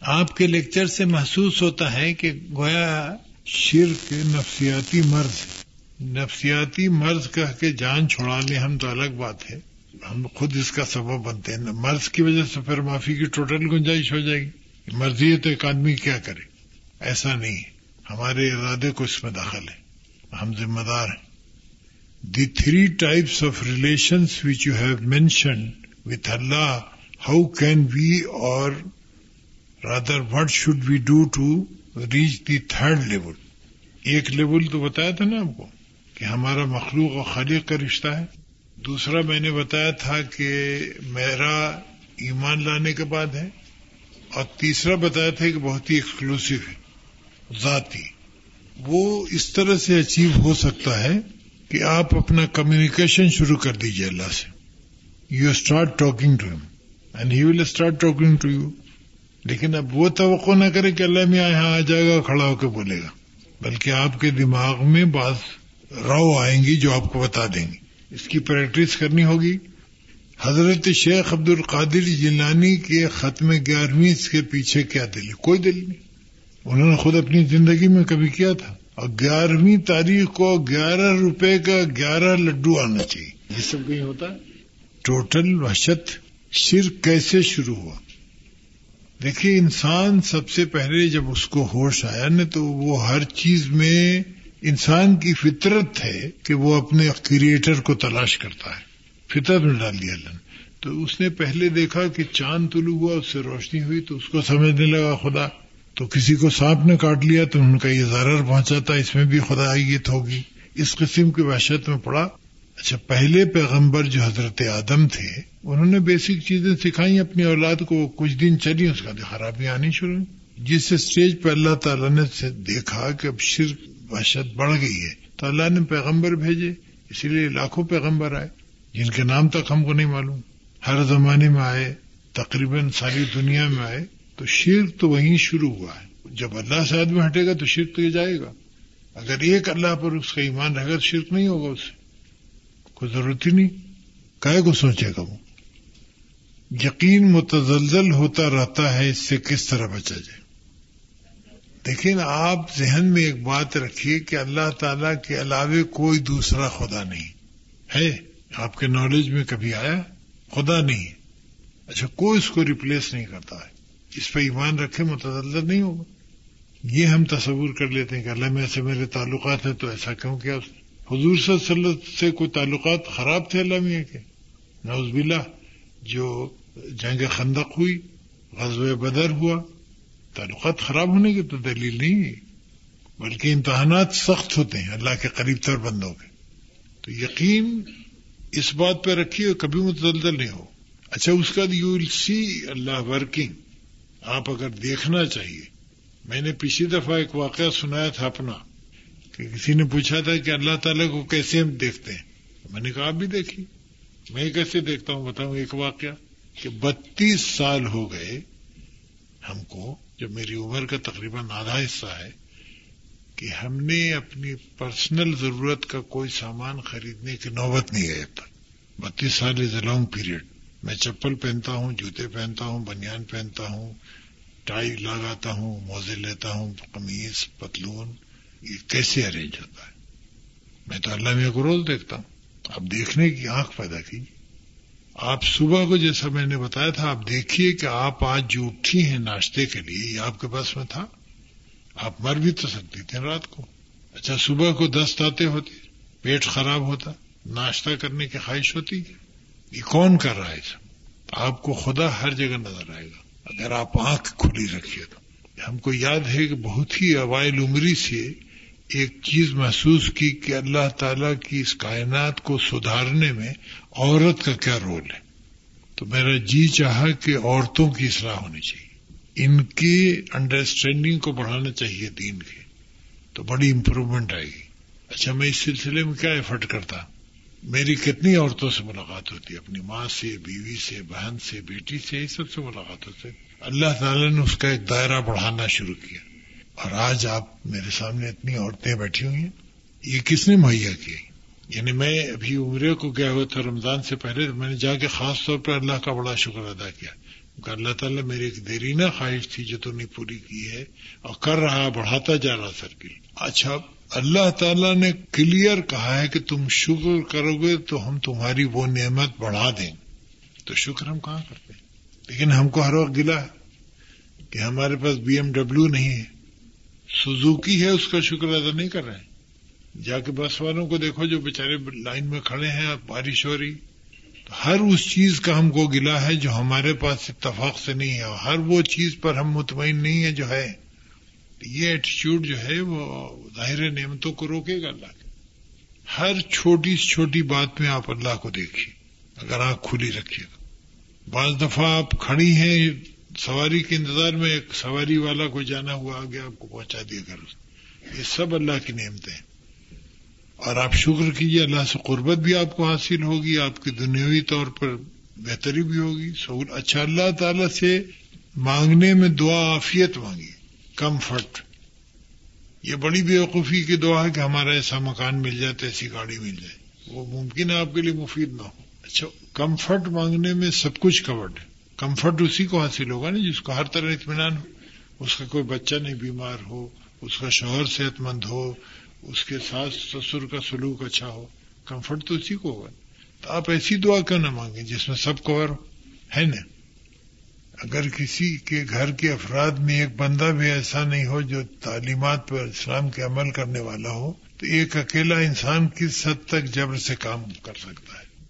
آپ کے لیکچر سے محسوس ہوتا ہے کہ گویا شرک نفسیاتی مرض نفسیاتی مرض کہہ کے جان چھوڑا لیں ہم تو الگ بات ہے۔ ہم خود اس کا سبب بنتے ہیں۔ مرض کی وجہ سے پھر معافی کی ٹوٹل گنجائش ہو جائے گی۔ مرضی ہے تو ایک آدمی کیا کرے؟ ایسا نہیں، ہمارے ارادے کو اس میں داخل ہے۔ ہم ذمہ دار ہیں۔ The three types of relations which you have mention with Allah how can we or rather what should we do to reach the third level ایک لیول تو بتایا تھا نا آپ کو کہ ہمارا مخلوق اور خالق کا رشتہ ہے۔ دوسرا میں نے بتایا تھا کہ میرا ایمان لانے کے بعد ہے۔ اور تیسرا بتایا تھا کہ بہت ہی ایکسکلوسو ہے۔ ذاتی۔ وہ اس طرح سے اچیو ہو سکتا ہے کہ آپ اپنا کمیونیکیشن شروع کر دیجیے اللہ سے۔ You start talking to him and he will start talking to you لیکن اب وہ توقع نہ کرے کہ اللہ میں یہاں آ جائے گا کھڑا ہو کے بولے گا۔ بلکہ آپ کے دماغ میں بعض رو آئیں گی جو آپ کو بتا دیں گی۔ اس کی پریکٹس کرنی ہوگی۔ حضرت شیخ عبد القادر جیلانی کے ختم گیارہویں کے پیچھے کیا دل کوئی دل نہیں۔ انہوں نے خود اپنی زندگی میں کبھی کیا تھا؟ اور گیارہویں تاریخ کو گیارہ روپے کا گیارہ لڈو آنا چاہیے۔ یہ سب کہیں ہوتا ہے؟ ٹوٹل وحشت شرک کیسے شروع ہوا؟ دیکھیے انسان سب سے پہلے جب اس کو ہوش آیا نا تو وہ ہر چیز میں انسان کی فطرت ہے کہ وہ اپنے کریٹر کو تلاش کرتا ہے۔ فطرت میں ڈال دیا اللہ نے۔ تو اس نے پہلے دیکھا کہ چاند طلوع ہوا اس سے روشنی ہوئی تو اس کو سمجھنے لگا خدا۔ تو کسی کو سانپ نے کاٹ لیا تو ان کا یہ ضرر پہنچا تھا، اس میں بھی خدا آئیت ہوگی۔ اس قسم کی وحشت میں پڑا۔ اچھا پہلے پیغمبر جو حضرت آدم تھے، انہوں نے بیسک چیزیں سکھائی اپنی اولاد کو، کچھ دن چلی، اس کا خرابی آنی شروع جس اسٹیج پہ اللہ تعالیٰ نے دیکھا کہ اب شرک، وحشت بڑھ گئی ہے، تو اللہ نے پیغمبر بھیجے، اسی لیے لاکھوں پیغمبر آئے، جن کے نام تک ہم کو نہیں معلوم۔ ہر زمانے میں آئے، تقریباً ساری دنیا میں آئے۔ تو شرک تو وہیں شروع ہوا ہے۔ جب اللہ سے آدمی ہٹے گا تو شرک تو یہ جائے گا۔ اگر ایک اللہ پر اس کا ایمان رہے گا تو شرک نہیں ہوگا اس سے۔ کوئی ضرورت ہی نہیں۔ کہے کو سوچے گا وہ؟ یقین متزلزل ہوتا رہتا ہے اس سے کس طرح بچا جائے۔ لیکن آپ ذہن میں ایک بات رکھیے کہ اللہ تعالی کے علاوہ کوئی دوسرا خدا نہیں۔ ہے؟ آپ کے نالج میں کبھی آیا؟ خدا نہیں۔ اچھا کوئی اس کو ریپلیس نہیں کرتا ہے۔ اس پہ ایمان رکھے متدل نہیں ہوگا۔ یہ ہم تصور کر لیتے ہیں کہ اللہ میں سے میرے تعلقات ہیں تو ایسا کیوں کیا؟ حضور صلی اللہ علیہ وسلم سے کوئی تعلقات خراب تھے اللہ میاں کے؟ نوز بلا جو جنگ خندق ہوئی غزو بدر ہوا، تعلقات خراب ہونے کی تو دلیل نہیں ہے۔ بلکہ امتحانات سخت ہوتے ہیں، اللہ کے قریب تر بندوں کے۔ تو یقین اس بات پہ رکھیے، کبھی متدل نہیں ہو۔ اچھا اس کا you will C Allah working آپ اگر دیکھنا چاہیے۔ میں نے پچھلی دفعہ ایک واقعہ سنایا تھا اپنا، کہ کسی نے پوچھا تھا کہ اللہ تعالیٰ کو کیسے ہم دیکھتے ہیں؟ میں نے کہا، آپ بھی دیکھی میں کیسے دیکھتا ہوں؟ بتاؤں ایک واقعہ کہ بتیس سال ہو گئے ہم کو جو میری عمر کا تقریباً آدھا حصہ ہے، کہ ہم نے اپنی پرسنل ضرورت کا کوئی سامان خریدنے کی نوبت نہیں گئے اب تک۔ بتیس سال از اے لانگ پیریڈ میں چپل پہنتا ہوں، جوتے پہنتا ہوں، بنیان پہنتا ہوں، ٹائی لگاتا ہوں، موزے لیتا ہوں قمیض پتلون، یہ کیسے ارینج ہوتا ہے؟ میں تو اللہ میں کو روز دیکھتا ہوں۔ آپ دیکھنے کی آنکھ پیدا کیجیے۔ آپ صبح کو جیسا میں نے بتایا تھا، آپ دیکھیے کہ آپ آج جو اٹھی ہیں ناشتے کے لیے، یہ آپ کے پاس میں تھا۔ آپ مر بھی تو سکتی تھے رات کو۔ اچھا صبح کو دست آتے ہوتے، پیٹ خراب ہوتا، ناشتہ کرنے کی خواہش ہوتی یہ کون کر رہا ہے آپ کو خدا ہر جگہ نظر آئے گا۔ اگر آپ آنکھ کھلی رکھیے تو۔ ہم کو یاد ہے کہ بہت ہی اوائل عمری سے ایک چیز محسوس کی کہ اللہ تعالی کی اس کائنات کو سدھارنے میں عورت کا کیا رول ہے۔ تو میرا جی چاہا کہ عورتوں کی اصلاح ہونی چاہیے۔ ان کی انڈرسٹینڈنگ کو بڑھانا چاہیے دین کے۔ تو بڑی امپروومنٹ آئے گی۔ اچھا میں اس سلسلے میں کیا ایفرٹ کرتا ہوں؟ میری کتنی عورتوں سے ملاقات ہوتی ہے؟ اپنی ماں سے، بیوی سے، بہن سے، بیٹی سے، یہ سب سے ملاقات ہوتی اللہ تعالیٰ نے اس کا ایک دائرہ بڑھانا شروع کیا۔ اور آج آپ میرے سامنے اتنی عورتیں بیٹھی ہوئی ہیں۔ یہ کس نے مہیا کی؟ یعنی میں ابھی عمرے کو گیا ہوا تھا رمضان سے پہلے میں نے جا کے خاص طور پر اللہ کا بڑا شکر ادا کیا۔ کہ اللہ تعالیٰ میری ایک دیرینہ خواہش تھی، جو تو نے پوری کی ہے اور کر رہا، بڑھاتا جا رہا سرکل۔ اچھا اللہ تعالیٰ نے کلیئر کہا ہے کہ تم شکر کرو گے تو ہم تمہاری وہ نعمت بڑھا دیں تو شکر ہم کہاں کرتے لیکن ہم کو ہر وقت گلا ہے کہ ہمارے پاس بی ایم ڈبلو نہیں ہے۔ سزوکی ہے، اس کا شکر ادا نہیں کر رہے ہیں۔ جا کے بس والوں کو دیکھو جو بےچارے لائن میں کھڑے ہیں بارش ہو رہی۔ تو ہر اس چیز کا ہم کو گلا ہے جو ہمارے پاس اتفاق سے نہیں ہے۔ ہر وہ چیز پر ہم مطمئن نہیں ہے جو ہے۔ یہ ایٹیچیوڈ جو ہے وہ ظاہر نعمتوں کو روکے گا اللہ کے۔ ہر چھوٹی سے چھوٹی بات میں آپ اللہ کو دیکھیے، اگر آنکھ کھلی رکھیے۔ گا بعض دفعہ آپ کھڑی ہیں، سواری کے انتظار میں ایک سواری والا کو جانا ہوا، آگے آپ کو پہنچا دیا گھر۔ یہ سب اللہ کی نعمتیں ہیں۔ اور آپ شکر کیجیے اللہ سے قربت بھی آپ کو حاصل ہوگی، آپ کی دنیاوی طور پر بہتری بھی ہوگی۔ سہول اچھا اللہ تعالی سے مانگنے میں دعا، عافیت مانگی کمفرٹ۔ یہ بڑی بیوقوفی کی دعا ہے کہ ہمارا ایسا مکان مل جائے تو ایسی گاڑی مل جائے۔ وہ ممکن ہے آپ کے لیے مفید نہ ہو۔ اچھا۔ کمفرٹ مانگنے میں سب کچھ کورڈ ہے۔ کمفرٹ اسی کو حاصل ہوگا نا جس کو ہر طرح اطمینان ہو۔ اس کا کوئی بچہ نہیں بیمار ہو اس کا شوہر صحت مند ہو اس کے ساس سسر کا سلوک اچھا ہو۔ کمفرٹ تو اسی کو ہوگا۔ تو آپ ایسی دعا کیوں نہ مانگیں جس میں سب کور ہے نا؟ اگر کسی کے گھر کے افراد میں ایک بندہ بھی ایسا نہیں ہو جو تعلیمات پر اسلام کے عمل کرنے والا ہو، تو ایک اکیلا انسان کس حد تک جبر سے کام کر سکتا ہے؟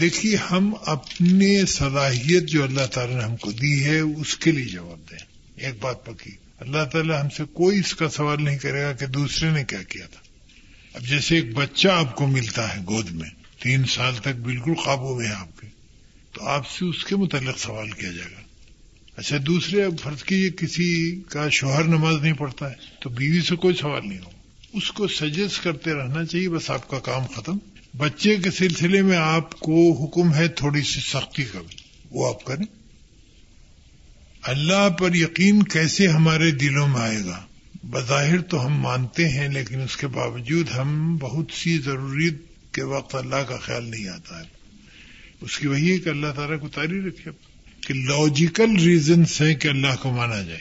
دیکھیے، ہم اپنی صلاحیت جو اللہ تعالی نے ہم کو دی ہے، اس کے لیے جواب دیں۔ ایک بات پکی۔ اللہ تعالیٰ ہم سے کوئی اس کا سوال نہیں کرے گا کہ دوسرے نے کیا کیا تھا۔ اب جیسے ایک بچہ آپ کو ملتا ہے گود میں، تین سال تک بالکل قابو میں ہے آپ کے۔ تو آپ سے اس کے متعلق سوال کیا جائے گا۔ اچھا دوسرے، اب فرض کیجیے کسی کا شوہر نماز نہیں پڑھتا ہے، تو بیوی سے کوئی سوال نہیں ہو اس کو سجیسٹ کرتے رہنا چاہیے، بس آپ کا کام ختم۔ بچے کے سلسلے میں آپ کو حکم ہے تھوڑی سی سختی کا بھی، وہ آپ کریں۔ اللہ پر یقین کیسے ہمارے دلوں میں آئے گا؟ بظاہر تو ہم مانتے ہیں، لیکن اس کے باوجود ہم بہت سی ضروریت کے وقت اللہ کا خیال نہیں آتا ہے۔ اس کی وہی ہے کہ اللہ تعالیٰ کو تاری رکھے۔ کہ لاجیکل ریزنس ہیں کہ اللہ کو مانا جائے۔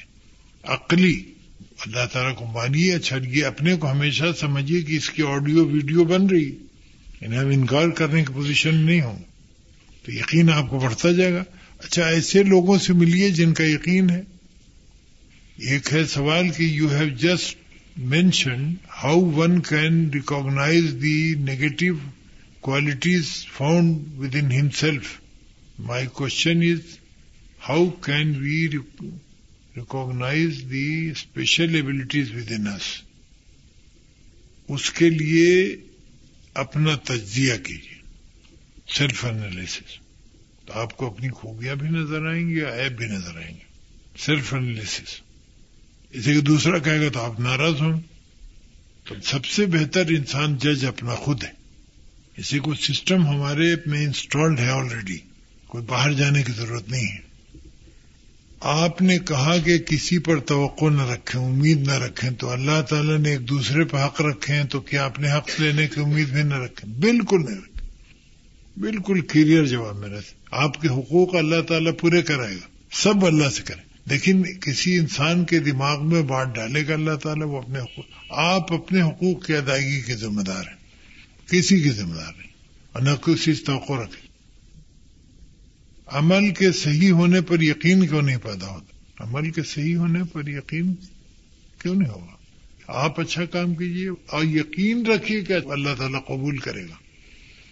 عقلی، اللہ تعالیٰ کو مانیے اچھا یہ اپنے کو ہمیشہ سمجھیے کہ اس کی آڈیو ویڈیو بن رہی۔ یعنی ہم انکار کرنے کی پوزیشن نہیں ہوں۔ تو یقین آپ کو بڑھتا جائے گا۔ اچھا ایسے لوگوں سے ملیے جن کا یقین ہے۔ ایک ہے سوال کہ you have just mention how one can recognise the negative qualities found within himself my question is how can we recognise the special abilities within اس اس کے لیے اپنا تجزیہ کیجیے سیلف انالیس تو آپ کو اپنی خوبیاں بھی نظر آئیں گی یا ایپ بھی نظر آئیں گے سیلف انالیس اسے کہ دوسرا کہے گا تو آپ ناراض ہوں تو سب سے بہتر انسان جج اپنا خود ہے اسی کو سسٹم ہمارے میں انسٹالڈ ہے آلریڈی کوئی باہر جانے کی ضرورت نہیں ہے۔ آپ نے کہا کہ کسی پر توقع نہ رکھیں، امید نہ رکھیں، تو اللہ تعالیٰ نے ایک دوسرے پہ حق رکھے ہیں، تو کیا اپنے حق لینے کی امید بھی نہ رکھیں؟ بالکل نہیں رکھیں۔ بالکل کلیئر جواب میرا آپ کے حقوق اللہ تعالیٰ پورے کرائے گا۔ سب اللہ سے کریں۔ لیکن کسی انسان کے دماغ میں بانٹ ڈالے گا اللہ تعالیٰ، وہ اپنے حقوق، آپ اپنے حقوق کی ادائیگی کے ذمہ دار ہیں۔ کسی کی ذمہ دار نہیں اور نہ کسی توقع رکھے۔ عمل کے صحیح ہونے پر یقین کیوں نہیں پیدا ہوتا؟ عمل کے صحیح ہونے پر یقین کیوں نہیں ہوگا؟ آپ اچھا کام کیجیے اور یقین رکھیے کہ اللہ تعالیٰ قبول کرے گا۔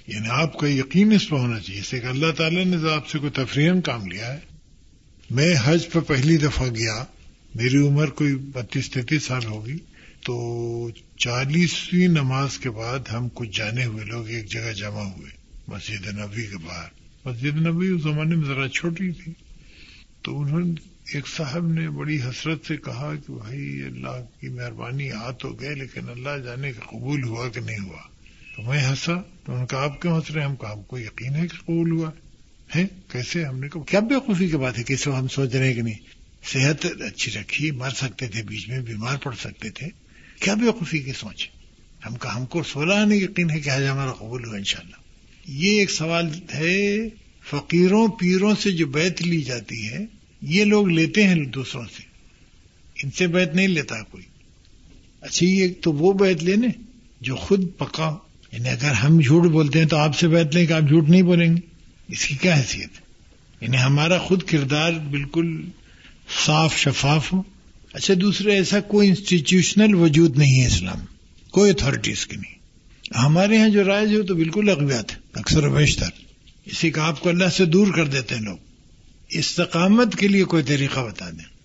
یعنی آپ کا یقین اس پہ ہونا چاہیے۔ اسے کہ اللہ تعالیٰ نے آپ سے کوئی تفریح کام لیا ہے۔ میں حج پہ پہلی دفعہ گیا۔ میری عمر کوئی بتیس تینتیس سال ہوگی۔ تو چالیسویں نماز کے بعد ہم کچھ جانے ہوئے لوگ ایک جگہ جمع ہوئے، مسجد نبی کے باہر۔ مسجد نبی اس زمانے میں ذرا چھوٹی تھی۔ تو انہوں نے، ایک صاحب نے بڑی حسرت سے کہا کہ بھائی اللہ کی مہربانی، آ تو گئے لیکن اللہ جانے کا قبول ہوا کہ نہیں ہوا۔ تو میں ہنسا، تو ان کا آپ کیوں ہنس رہے ہم کہا، آپ کو یقین ہے کہ قبول ہوا۔ ہے کیسے؟ ہم نے کہا، کیا بے خوفی کی بات ہے؟ کیسے ہم سوچ رہے ہیں کہ نہیں؟ صحت اچھی رکھی، مر سکتے تھے، بیچ میں بیمار پڑ سکتے تھے۔ کیا بے خوفی کی سوچ ہم کا ہم کو سولہ آنے یقین ہے کہ آج ہمارا قبول ہوا انشاءاللہ۔ یہ ایک سوال ہے، فقیروں، پیروں سے جو بیت لی جاتی ہے، یہ لوگ لیتے ہیں دوسروں سے۔ ان سے بیت نہیں لیتا کوئی۔ اچھا یہ تو وہ بیت لینے جو خود پکا یعنی اگر ہم جھوٹ بولتے ہیں تو آپ سے بیت لیں کہ آپ جھوٹ نہیں بولیں گے۔ اس کی کیا حیثیت ہے؟ یعنی ہمارا خود کردار بالکل صاف شفاف ہو۔ اچھا دوسرے ایسا کوئی انسٹیٹیوشنل وجود نہیں ہے اسلام۔ کوئی اتارٹیز کی نہیں۔ ہمارے یہاں جو رائج ہو تو بالکل اغویات ہے اکثر و بیشتر۔ اسی کا آپ کو اللہ سے دور کر دیتے ہیں لوگ۔ استقامت کے لیے کوئی طریقہ بتا دیں۔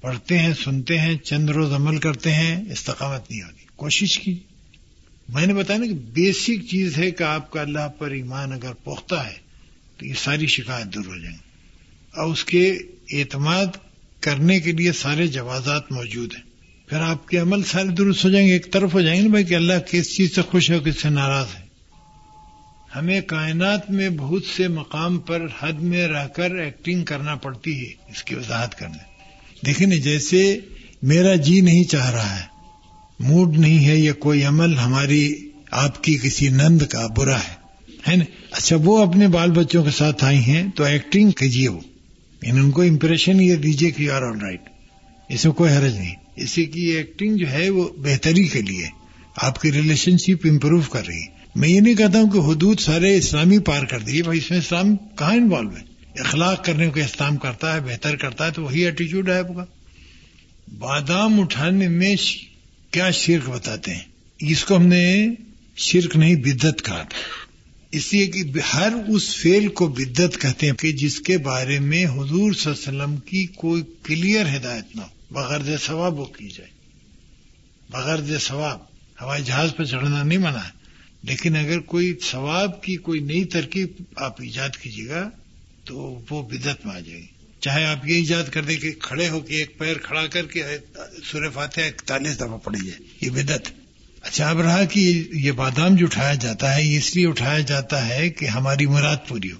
پڑھتے ہیں، سنتے ہیں، چند روز عمل کرتے ہیں، استقامت نہیں ہوتی کوشش کی۔ میں نے بتایا نا کہ بیسک چیز ہے کہ آپ کا اللہ پر ایمان اگر پختہ ہے، تو یہ ساری شکایت دور ہو جائیں۔ اور اس کے اعتماد کرنے کے لیے سارے جوازات موجود ہیں۔ پھر آپ کے عمل سارے درست ہو جائیں گے، ایک طرف ہو جائیں گے بھائی کہ اللہ کس چیز سے خوش ہے کس سے ناراض ہے۔ ہمیں کائنات میں بہت سے مقام پر حد میں رہ کر ایکٹنگ کرنا پڑتی ہے، اس کی وضاحت کرنے۔ دیکھیں نا، جیسے میرا جی نہیں چاہ رہا ہے، موڈ نہیں ہے یا کوئی عمل ہماری آپ کی کسی نند کا برا ہے نا؟ اچھا وہ اپنے بال بچوں کے ساتھ آئی ہیں تو ایکٹنگ کیجیے وہ۔ یعنی ان کو امپریشن یہ دیجیے کہ یو آر آل رائٹ اس میں کوئی حرج نہیں. اسی کی ایکٹنگ جو ہے وہ بہتری کے لیے آپ کی ریلیشن شپ امپروو کر رہی ہے. میں یہ نہیں کہتا ہوں کہ حدود سارے اسلامی پار کر دیے بھائی اس میں اسلام کہاں انوالو ہے؟ اخلاق کرنے کو اسلام کرتا ہے، بہتر کرتا ہے، تو وہی ایٹیچیوڈ ہے آپ کا. بادام اٹھانے میں کیا شرک بتاتے ہیں؟ اس کو ہم نے شرک نہیں بدت کہا تھا. اس لیے کہ ہر اس فیل کو بدت کہتے ہیں کہ جس کے بارے میں حضور صلی اللہ علیہ وسلم کی کوئی کلیئر ہدایت نہ ہو، بغیر ثواب وہ کی جائے۔ بغیر ثواب، ہوائی جہاز پہ چڑھنا نہیں منع ہے۔ لیکن اگر کوئی ثواب کی کوئی نئی ترکیب آپ ایجاد کیجیے گا، تو وہ بدت میں آ جائے گی۔ چاہے آپ یہ ایجاد کر دیں کہ کھڑے ہو کے ایک پیر کھڑا کر کے سورہ فاتحہ اکتالیس دفعہ پڑی جائے، یہ بدت اچھا اب رہا کہ یہ بادام جو اٹھایا جاتا ہے، یہ اس لیے اٹھایا جاتا ہے کہ ہماری مراد پوری ہو۔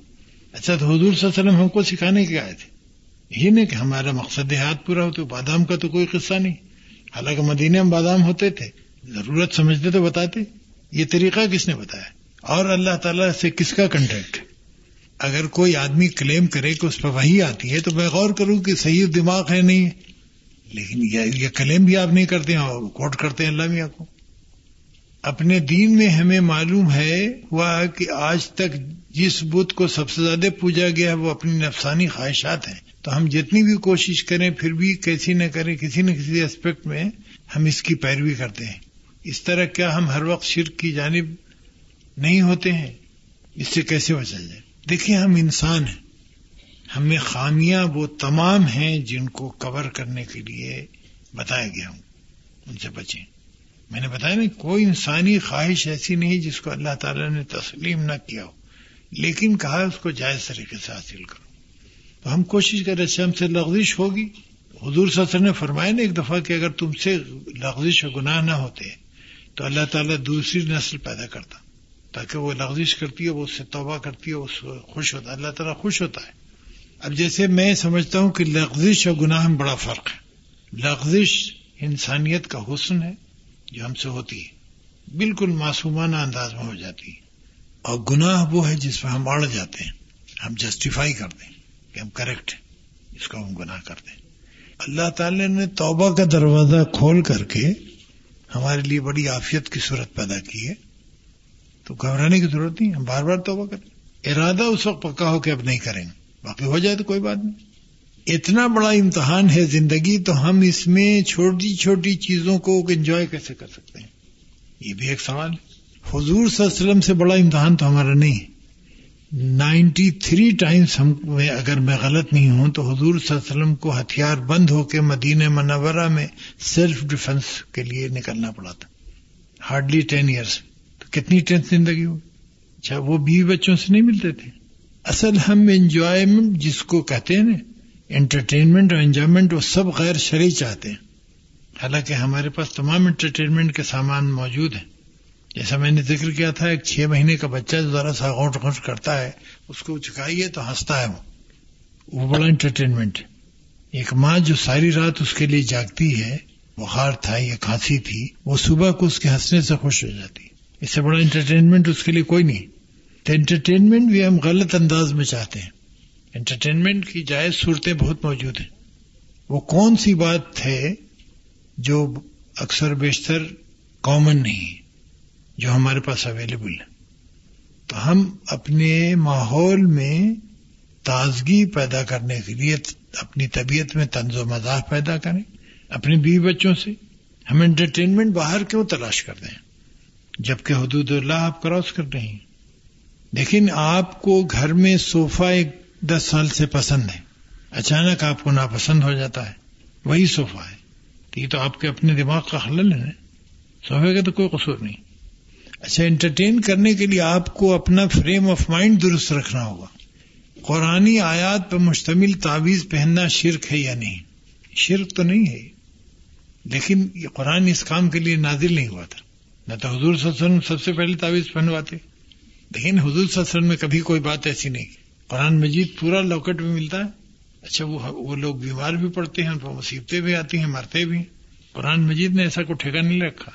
اچھا تو حضور صلی اللہ علیہ وسلم ہم کو سکھانے کے آئے تھے۔ یہ نہیں کہ ہمارا مقصد ہاتھ پورا ہو تو بادام کا تو کوئی قصہ نہیں۔ حالانکہ مدینے میں بادام ہوتے تھے۔ ضرورت سمجھتے تو بتاتے۔ یہ طریقہ کس نے بتایا؟ اور اللہ تعالیٰ سے کس کا کنٹیکٹ اگر کوئی آدمی کلیم کرے کہ اس پہ وہی آتی ہے تو میں غور کروں کہ صحیح دماغ ہے نہیں۔ لیکن یہ کلیم بھی آپ نہیں کرتے اور کوٹ کرتے ہیں اللہ میاں کو۔ اپنے دین میں ہمیں معلوم ہے ہوا کہ آج تک جس بت کو سب سے زیادہ پوجا گیا وہ اپنی نفسانی خواہشات ہیں۔ تو ہم جتنی بھی کوشش کریں، پھر بھی کیسی نہ کریں، کسی نہ کسی اسپیکٹ میں ہم اس کی پیروی کرتے ہیں۔ اس طرح کیا ہم ہر وقت شرک کی جانب نہیں ہوتے ہیں؟ اس سے کیسے بچا جائے؟ دیکھیں، ہم انسان ہیں۔ ہمیں خامیاں وہ تمام ہیں جن کو کور کرنے کے لیے بتایا گیا ہوں۔ ان سے بچیں۔ میں نے بتایا نا، کوئی انسانی خواہش ایسی نہیں جس کو اللہ تعالی نے تسلیم نہ کیا ہو۔ لیکن کہا اس کو جائز طریقے سے حاصل کرو۔ تو ہم کوشش کریں اچھا ہم سے لغزش ہوگی۔ حضور صلی اللہ علیہ وسلم نے فرمایا نا ایک دفعہ کہ اگر تم سے لغزش و گناہ نہ ہوتے، تو اللہ تعالیٰ دوسری نسل پیدا کرتا۔ تاکہ وہ لغزش کرتی ہے وہ اس سے توبہ کرتی ہے اس خوش ہوتا۔ ہے اللہ تعالیٰ خوش ہوتا ہے۔ اب جیسے میں سمجھتا ہوں کہ لغزش اور گناہ میں بڑا فرق ہے۔ لغزش انسانیت کا حسن ہے جو ہم سے ہوتی ہے، بالکل معصومانہ انداز میں ہو جاتی ہے۔ اور گناہ وہ ہے جس میں ہم اڑ جاتے ہیں، ہم جسٹیفائی کرتے ہیں کہ ہم کریکٹ ہیں، اس کو ہم گناہ کرتے ہیں۔ اللہ تعالی نے توبہ کا دروازہ کھول کر کے ہمارے لیے بڑی عافیت کی صورت پیدا کی ہے۔ تو گھبرانے کی ضرورت نہیں، ہم بار بار توبہ کریں۔ ارادہ اس وقت پکا ہو کے اب نہیں کریں گے، باقی ہو جائے تو کوئی بات نہیں۔ اتنا بڑا امتحان ہے زندگی تو ہم اس میں چھوٹی چھوٹی چیزوں کو انجوائے کیسے کر سکتے ہیں؟ یہ بھی ایک سوال. ہے حضور صلی اللہ علیہ وسلم سے بڑا امتحان تو ہمارا نہیں. ہے نائنٹی تھری ٹائمس ہم اگر میں غلط نہیں ہوں تو حضور صلی اللہ علیہ وسلم کو ہتھیار بند ہو کے مدینہ منورہ میں سیلف ڈیفenس کے لیے نکلنا پڑا تھا. ہارڈلی ٹین ایئرس تو کتنی ٹینس زندگی ہوئی؟ اچھا وہ بیوی بچوں سے نہیں ملتے تھے؟ اصل ہم انجوائمنٹ جس کو کہتے ہیں نا انٹرٹینمنٹ اور انجوائمنٹ وہ سب غیر شرعی چاہتے ہیں۔ حالانکہ ہمارے پاس تمام انٹرٹینمنٹ کے سامان موجود ہیں۔ جیسا میں نے ذکر کیا تھا، ایک چھ مہینے کا بچہ جو ذرا سا غوٹ غوٹ کرتا ہے، اس کو چکائیے تو ہنستا ہے وہ۔ وہ بڑا انٹرٹینمنٹ ایک ماں جو ساری رات اس کے لیے جاگتی ہے، بخار تھا یا کھانسی تھی، وہ صبح کو اس کے ہنسنے سے خوش ہو جاتی۔ اس سے بڑا انٹرٹینمنٹ اس کے لیے کوئی نہیں۔ تو انٹرٹینمنٹ بھی ہم غلط انداز میں چاہتے ہیں۔ انٹرٹینمنٹ کی جائز صورتیں بہت موجود ہیں۔ وہ کون سی بات ہے جو اکثر بیشتر کامن نہیں جو ہمارے پاس اویلیبل ہے؟ تو ہم اپنے ماحول میں تازگی پیدا کرنے کے لیے اپنی طبیعت میں طنز و مزاح پیدا کریں، اپنے بیوی بچوں سے۔ ہم انٹرٹینمنٹ باہر کیوں تلاش کرتے ہیں؟ جبکہ حدود اللہ آپ کراس کر رہے ہیں۔ لیکن آپ کو گھر میں صوفہ ایک دس سال سے پسند ہے۔ اچانک آپ کو ناپسند ہو جاتا ہے۔ وہی صوفہ ہے۔ تو یہ تو آپ کے اپنے دماغ کا حل ہے۔ صوفے کا تو کوئی قصور نہیں۔ اچھا انٹرٹین کرنے کے لیے آپ کو اپنا فریم آف مائنڈ درست رکھنا ہوگا۔ قرآن آیات پر مشتمل تعویذ پہننا شرک ہے یا نہیں؟ شرک تو نہیں ہے۔ لیکن یہ قرآن اس کام کے لیے نازل نہیں ہوا تھا۔ نہ تو حضور صلی اللہ علیہ وسلم سب سے پہلے تعویذ پہنواتے لیکن حضور صلی اللہ علیہ وسلم میں کبھی کوئی بات ایسی نہیں۔ قرآن مجید پورا لوکٹ میں ملتا ہے؟ اچھا وہ وہ لوگ بیمار بھی پڑتے ہیں ان پر مصیبتیں بھی آتی ہیں، مرتے بھی قرآن مجید نے ایسا کوئی ٹھیکہ نہیں رکھا۔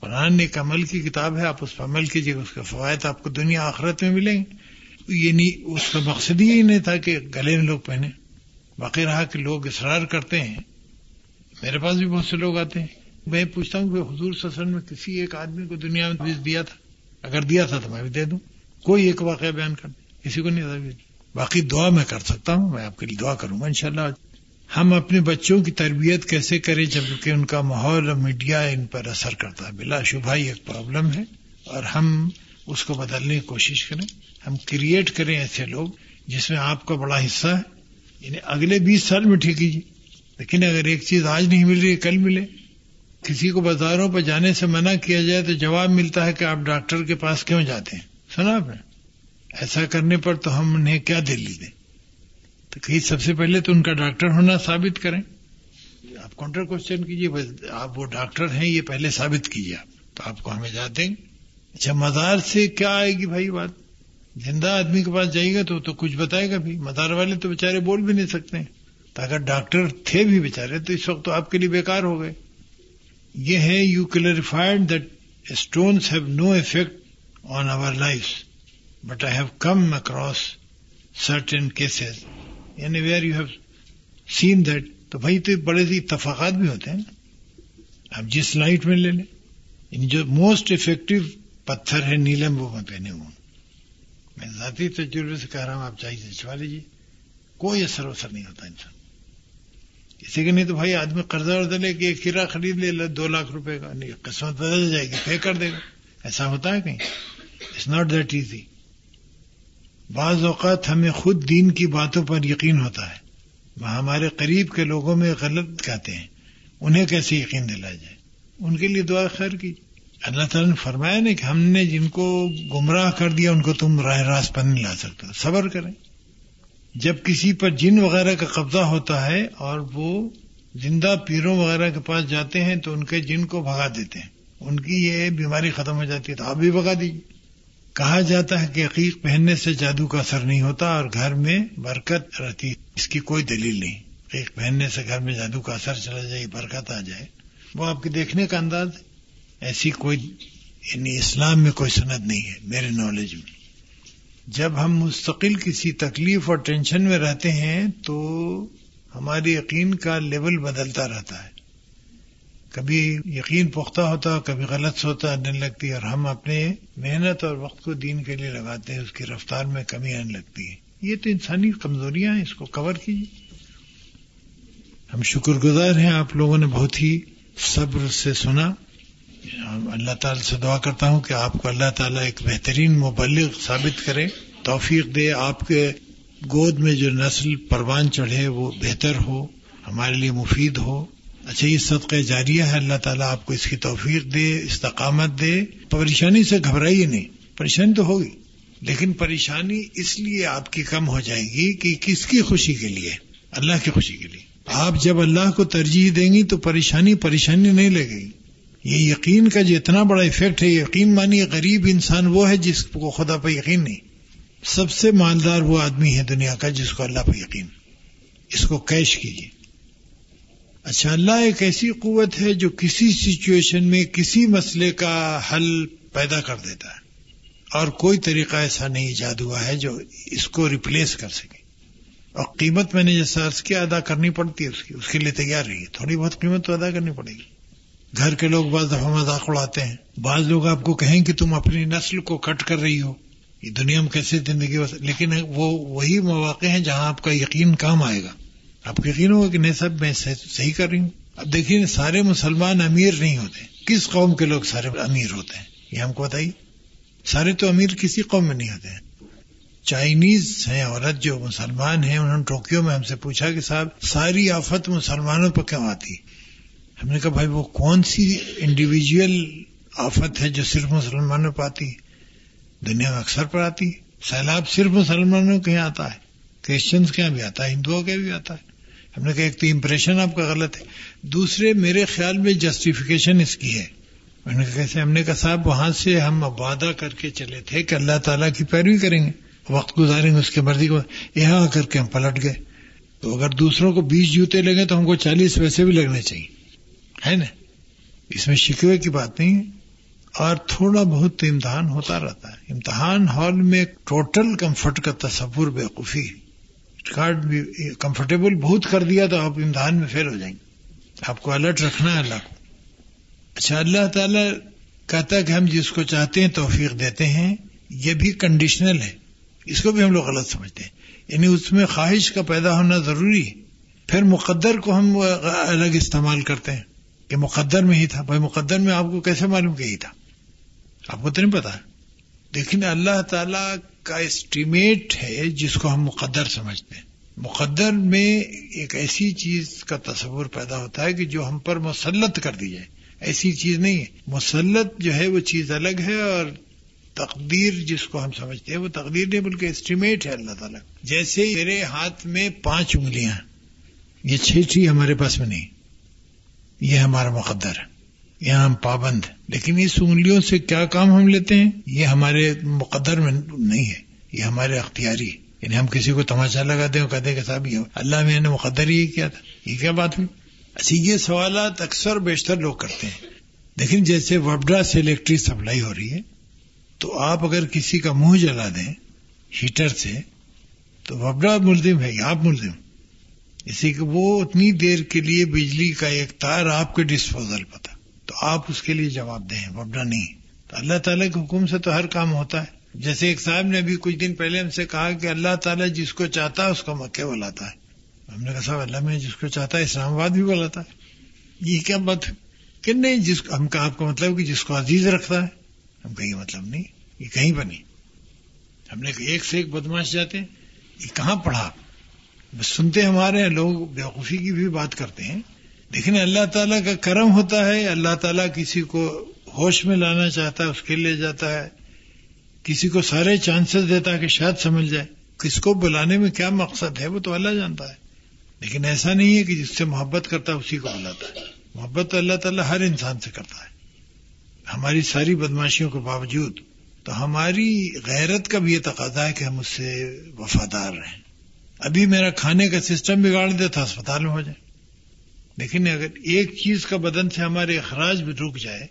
قرآن ایک عمل کی کتاب ہے، آپ اس پر عمل کیجیے اس کے فوائد آپ کو دنیا آخرت میں ملیں۔ گے یہ نہیں اس کا مقصد ہی نہیں تھا کہ گلے میں لوگ پہنے باقی رہا کہ لوگ اصرار کرتے ہیں۔ میرے پاس بھی بہت سے لوگ آتے ہیں۔ میں پوچھتا ہوں کہ حضور سسن میں کسی ایک آدمی کو دنیا میں بیچ دیا تھا؟ اگر دیا تھا تو میں بھی دے دوں۔ کوئی ایک واقعہ بیان کر دیں کسی کو نہیں باقی دعا میں کر سکتا ہوں، میں آپ کے لیے دعا کروں گا انشاءاللہ۔ ہم اپنے بچوں کی تربیت کیسے کریں جبکہ ان کا ماحول اور میڈیا ان پر اثر کرتا ہے۔ بلا شبہ ایک پرابلم ہے اور ہم اس کو بدلنے کی کوشش کریں۔ ہم کریٹ کریں ایسے لوگ جس میں آپ کا بڑا حصہ ہے۔ یعنی اگلے بیس سال میں ٹھیک کیجیے لیکن اگر ایک چیز آج نہیں مل رہی، کل ملے۔ کسی کو بازاروں پر جانے سے منع کیا جائے تو جواب ملتا ہے کہ آپ ڈاکٹر کے پاس کیوں جاتے ہیں۔ سنا آپ نے؟ ایسا کرنے پر تو ہم انہیں کیا دلی دیں؟ تو کہیں سب سے پہلے تو ان کا ڈاکٹر ہونا ثابت کریں۔ آپ کاؤنٹر کوشچن کیجیے آپ وہ ڈاکٹر ہیں، یہ پہلے ثابت کیجیے آپ۔ تو آپ کو ہمیں جا دیں۔ اچھا مزار سے کیا آئے گی بھائی بات؟ زندہ آدمی کے پاس جائے گا تو تو کچھ بتائے گا بھی۔ مزار والے تو بےچارے بول بھی نہیں سکتے۔ تو اگر ڈاکٹر تھے بھی بےچارے تو اس وقت تو آپ کے لیے بیکار ہو گئے۔ یہ ہے you clarified that stones have no effect on our life but I have come across certain cases یعنی where you have seen that تو بھائی تو بڑے سے اتفاقات بھی ہوتے ہیں نا۔ اب جس لائٹ میں لے لیں یعنی جو موسٹ افیکٹو پتھر ہے نیلم وہ میں پہنے ہوں۔ میں ذاتی تجربے سے کہہ رہا ہوں، آپ چاہیے چوا لیجیے کوئی اثر وسر نہیں ہوتا انسان۔ اسی کے نہیں تو بھائی آدمی قرضہ ورضہ لے کے ایک ہیرا خرید لے، دو لاکھ روپے کا، نہیں، قسمت بدل جائے گی پے کر دے گا۔ ایسا ہوتا ہے کہیں؟ اٹس ناٹ دیٹ ایزی بعض اوقات ہمیں خود دین کی باتوں پر یقین ہوتا ہے۔ ہمارے قریب کے لوگوں میں غلط کہتے ہیں۔ انہیں کیسے یقین دلا جائے؟ ان کے لیے دعا خیر کی اللہ تعالیٰ نے فرمایا نہیں کہ ہم نے جن کو گمراہ کر دیا، ان کو تم راہ راست پر نہیں لا سکتے۔ صبر کریں۔ جب کسی پر جن وغیرہ کا قبضہ ہوتا ہے اور وہ زندہ پیروں وغیرہ کے پاس جاتے ہیں تو ان کے جن کو بھگا دیتے ہیں۔ ان کی یہ بیماری ختم ہو جاتی ہے تو آپ بھی بگا دیجیے۔ کہا جاتا ہے کہ عقیق پہننے سے جادو کا اثر نہیں ہوتا اور گھر میں برکت رہتی۔ اس کی کوئی دلیل نہیں۔ عقیق پہننے سے گھر میں جادو کا اثر چلا جائے، برکت آ جائے۔ وہ آپ کے دیکھنے کا انداز ایسی کوئی یعنی اسلام میں کوئی سند نہیں ہے، میرے نالج میں۔ جب ہم مستقل کسی تکلیف اور ٹینشن میں رہتے ہیں تو ہماری یقین کا لیول بدلتا رہتا ہے۔ کبھی یقین پختہ ہوتا، کبھی غلط سوتا آنے لگتی اور ہم اپنے محنت اور وقت کو دین کے لیے لگاتے ہیں، اس کی رفتار میں کمی آنے لگتی ہے۔ یہ تو انسانی کمزوریاں ہیں، اس کو کور کیجیے۔ ہم شکر گزار ہیں، آپ لوگوں نے بہت ہی صبر سے سنا۔ اللہ تعالی سے دعا کرتا ہوں کہ آپ کو اللہ تعالیٰ ایک بہترین مبلغ ثابت کرے، توفیق دے، آپ کے گود میں جو نسل پروان چڑھے وہ بہتر ہو، ہمارے لیے مفید ہو۔ اچھا یہ صدقہ جاریہ ہے، اللہ تعالیٰ آپ کو اس کی توفیق دے، استقامت دے۔ پریشانی سے گھبرائیے نہیں، پریشانی تو ہوگی۔ لیکن پریشانی اس لیے آپ کی کم ہو جائے گی کہ کس کی خوشی کے لیے؟ اللہ کی خوشی کے لیے۔ آپ جب اللہ کو ترجیح دیں گی تو پریشانی پریشانی نہیں لگے گی۔ یہ یقین کا جو اتنا بڑا افیکٹ ہے، یقین مانی غریب انسان وہ ہے جس کو خدا پہ یقین نہیں۔ سب سے مالدار وہ آدمی ہے دنیا کا جس کو اللہ پہ یقین۔ اس کو کیش کیجیے۔ اچھا اللہ ایک ایسی قوت ہے جو کسی سچویشن میں کسی مسئلے کا حل پیدا کر دیتا ہے۔ اور کوئی طریقہ ایسا نہیں ایجاد ہوا ہے جو اس کو ریپلیس کر سکے۔ اور قیمت میں نے جیسا عرض کیا ادا کرنی پڑتی ہے، اس کی، اس کے لیے تیار رہی تھوڑی بہت قیمت تو ادا کرنی پڑے گی۔ گھر کے لوگ بعض دفعہ مذاق اڑاتے ہیں۔ بعض لوگ آپ کو کہیں کہ تم اپنی نسل کو کٹ کر رہی ہو۔ یہ دنیا میں کیسے زندگی بس لیکن وہ وہی مواقع ہیں جہاں آپ کا یقین کام آئے گا۔ آپ کو یقین ہوگا کہ نہیں صاحب، میں صحیح کر رہی ہوں؟ اب دیکھیے سارے مسلمان امیر نہیں ہوتے۔ کس قوم کے لوگ سارے امیر ہوتے ہیں؟ یہ ہم کو بتائیے۔ سارے تو امیر کسی قوم میں نہیں ہوتے ہیں۔ چائنیز ہیں، عورت جو مسلمان ہیں، انہوں نے ٹوکیو میں ہم سے پوچھا کہ صاحب، ساری آفت مسلمانوں پر کیوں آتی؟ ہم نے کہا، بھائی، وہ کون سی انڈیویجل آفت ہے جو صرف مسلمانوں پہ آتی؟ دنیا میں اکثر پر آتی۔ سیلاب صرف مسلمانوں کے یہاں آتا ہے۔ کرسچنس کے یہاں بھی آتا ہے، ہندوؤں کے بھی آتا ہے۔ ہم نے کہا ایک تو امپریشن آپ کا غلط ہے۔ دوسرے، میرے خیال میں جسٹیفیکیشن اس کی ہے۔ میں نے کہا کیسے؟ ہم نے کہا صاحب، وہاں سے ہم وعدہ کر کے چلے تھے کہ اللہ تعالیٰ کی پیروی کریں گے۔ وقت گزاریں گے اس کی مرضی کو۔ یہاں آ کر کے ہم پلٹ گئے۔ تو اگر دوسروں کو بیس جوتے لگے تو ہم کو چالیس پیسے بھی لگنے چاہیے۔ ہے نا؟ اس میں شکوے کی بات نہیں اور تھوڑا بہت امتحان ہوتا رہتا ہے۔ امتحان ہال میں ٹوٹل کمفرٹ کا تصور بےقوفی ریکارڈ بھی کمفرٹیبل بہت کر دیا تو آپ امتحان میں فیل ہو جائیں گے۔ آپ کو الرٹ رکھنا ہے اللہ کو۔ اچھا اللہ تعالی کہتا ہے کہ ہم جس کو چاہتے ہیں توفیق دیتے ہیں، یہ بھی کنڈیشنل ہے۔ اس کو بھی ہم لوگ غلط سمجھتے ہیں۔ یعنی اس میں خواہش کا پیدا ہونا ضروری ہے۔ پھر مقدر کو ہم الگ استعمال کرتے ہیں۔ کہ مقدر میں ہی تھا۔ بھائی، مقدر میں آپ کو کیسے معلوم کہ ہی تھا؟ آپ کو تو نہیں پتا۔ لیکن اللہ تعالی کا اسٹیمیٹ ہے جس کو ہم مقدر سمجھتے ہیں۔ مقدر میں ایک ایسی چیز کا تصور پیدا ہوتا ہے کہ جو ہم پر مسلط کر دی جائے۔ ایسی چیز نہیں ہے۔ مسلط جو ہے وہ چیز الگ ہے اور تقدیر جس کو ہم سمجھتے ہیں وہ تقدیر نہیں بلکہ اسٹیمیٹ ہے اللہ تعالیٰ۔ جیسے میرے ہاتھ میں پانچ انگلیاں یہ چھ چیز ہمارے پاس میں نہیں۔ یہ ہمارا مقدر ہے۔ یہاں ہم پابند ہیں۔ لیکن اس انگلیوں سے کیا کام ہم لیتے ہیں؟ یہ ہمارے مقدر میں نہیں ہے۔ یہ ہمارے اختیاری ہے۔ یعنی ہم کسی کو تماشا لگا دیں اور کہتے کہ صاحب، یہ اللہ میں نے مقدر ہی کیا تھا۔ یہ کیا بات ہوئی؟ اچھا یہ سوالات اکثر بیشتر لوگ کرتے ہیں۔ لیکن جیسے وبڈا سے الیکٹرک سپلائی ہو رہی ہے، تو آپ اگر کسی کا منہ جلا دیں ہیٹر سے، تو وبڈا ملزم ہے آپ ملزم۔ اسی کہ وہ اتنی دیر کے لیے بجلی کا ایک تار آپ کے ڈسپوزل پر تھا۔ تو آپ اس کے لیے جواب دیں وبڈا نہیں۔ تو اللہ تعالیٰ کے حکم سے تو ہر کام ہوتا ہے۔ جیسے ایک صاحب نے ابھی کچھ دن پہلے ہم سے کہا کہ اللہ تعالیٰ جس کو چاہتا ہے اس کو مکے بلاتا ہے۔ ہم نے کہا صاحب، اللہ میں جس کو چاہتا ہے اسلام آباد بھی بلاتا ہے۔ یہ کیا بات ہے؟ کہ نہیں، جس ہم کا آپ کا مطلب کہ جس کو عزیز رکھتا ہے۔ ہم کا یہ مطلب نہیں، یہ کہیں پر نہیں۔ ہم نے ایک سے ایک بدماش جاتے ہیں۔ یہ کہاں پڑھا بس سنتے ہمارے ہیں، لوگ بیوقوفی کی بھی بات کرتے ہیں۔ لیکن اللہ تعالیٰ کا کرم ہوتا ہے، اللہ تعالیٰ کسی کو ہوش میں لانا چاہتا ہے، اس کے لے جاتا ہے۔ کسی کو سارے چانسز دیتا ہے کہ شاید سمجھ جائے۔ کس کو بلانے میں کیا مقصد ہے، وہ تو اللہ جانتا ہے۔ لیکن ایسا نہیں ہے کہ جس سے محبت کرتا ہے، اسی کو بلاتا ہے۔ محبت تو اللہ تعالیٰ ہر انسان سے کرتا ہے۔ ہماری ساری بدماشیوں کے باوجود تو ہماری غیرت کا بھی یہ تقاضا ہے کہ ہم اس سے وفادار رہیں۔ ابھی میرا کھانے کا سسٹم بگاڑ دے تو اسپتال میں ہو جائے۔ لیکن جی، اگر ایک چیز کا بدن سے ہمارے اخراج بھی رک جائے،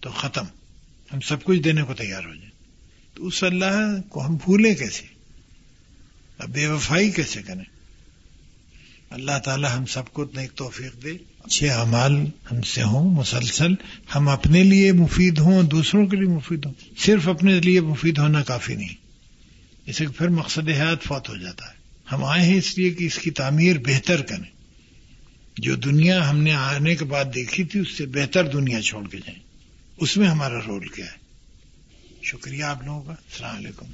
تو ختم۔ ہم سب کچھ دینے کو تیار ہو جائیں۔ تو اس اللہ کو ہم بھولیں کیسے؟ اب بے وفائی کیسے کریں؟ اللہ تعالی ہم سب کو اتنا ایک توفیق دے۔ اچھے اعمال ہم سے ہوں، مسلسل۔ ہم اپنے لیے مفید ہوں، دوسروں کے لیے مفید ہوں۔ صرف اپنے لیے مفید ہونا کافی نہیں۔ اسے پھر مقصد حیات فوت ہو جاتا ہے۔ ہم آئے ہیں اس لیے کہ اس کی تعمیر بہتر کریں۔ جو دنیا ہم نے آنے کے بعد دیکھی تھی، اس سے بہتر دنیا چھوڑ کے جائیں۔ اس میں ہمارا رول کیا ہے؟ شکریہ آپ لوگوں کا۔ السلام علیکم۔